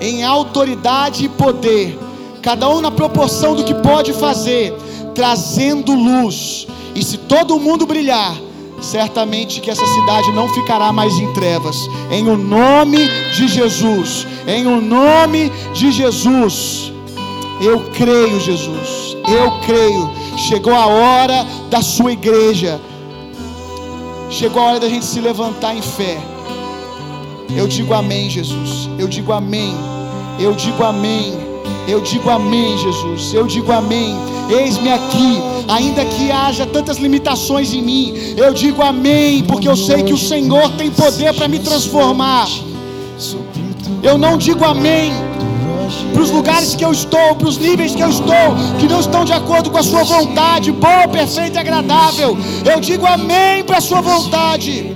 em autoridade e poder cada um na proporção do que pode fazer, trazendo luz. E se todo mundo brilhar, certamente que essa cidade não ficará mais em trevas. Em o nome de Jesus, em o nome de Jesus. Eu creio, Jesus. Eu creio. Chegou a hora da sua igreja. Chegou a hora da gente se levantar em fé. Eu digo amém, Jesus. Eu digo amém. Eu digo amém. Eu digo amém, Jesus. Eu digo amém. Eis-me aqui, ainda que haja tantas limitações em mim. Eu digo amém, porque eu sei que o Senhor tem poder para me transformar. Eu não digo amém para os lugares que eu estou, para os níveis que eu estou, que não estão de acordo com a Sua vontade, boa, perfeita e agradável. Eu digo amém para a Sua vontade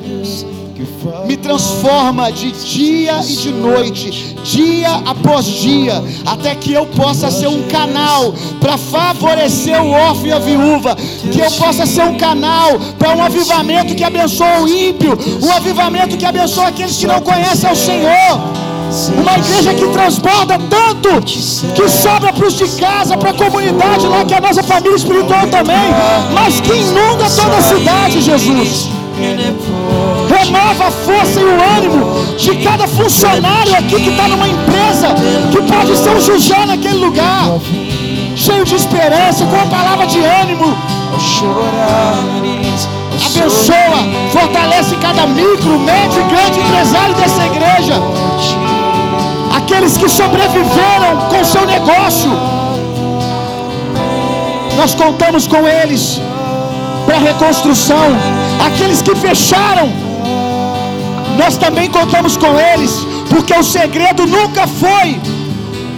me transforma de dia e de noite, dia após dia, até que eu possa ser um canal para favorecer o órfão e a viúva, que eu possa ser um canal para um avivamento que abençoa o ímpio, um avivamento que abençoa aqueles que não conhecem ao Senhor. Uma igreja que transborda tanto que sobra para os de casa, para a comunidade lá, que é a nossa família espiritual também, mas que inunda toda a cidade, Jesus. Renova a força e o ânimo de cada funcionário aqui que está numa empresa, que pode ser um José naquele lugar, cheio de esperança, com a palavra de ânimo. Abençoa, fortalece cada micro, médio e grande empresário dessa igreja. Aqueles que sobreviveram com seu negócio, nós contamos com eles para reconstrução. Aqueles que fecharam, nós também contamos com eles, porque o segredo nunca foi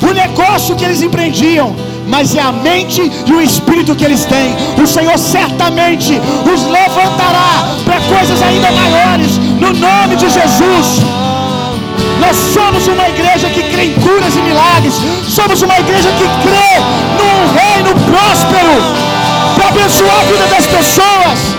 o negócio que eles empreendiam, mas é a mente e o espírito que eles têm. O Senhor certamente os levantará para coisas ainda maiores, no nome de Jesus. Nós somos uma igreja que crê em curas e milagres, somos uma igreja que crê num reino próspero para abençoar a vida das pessoas.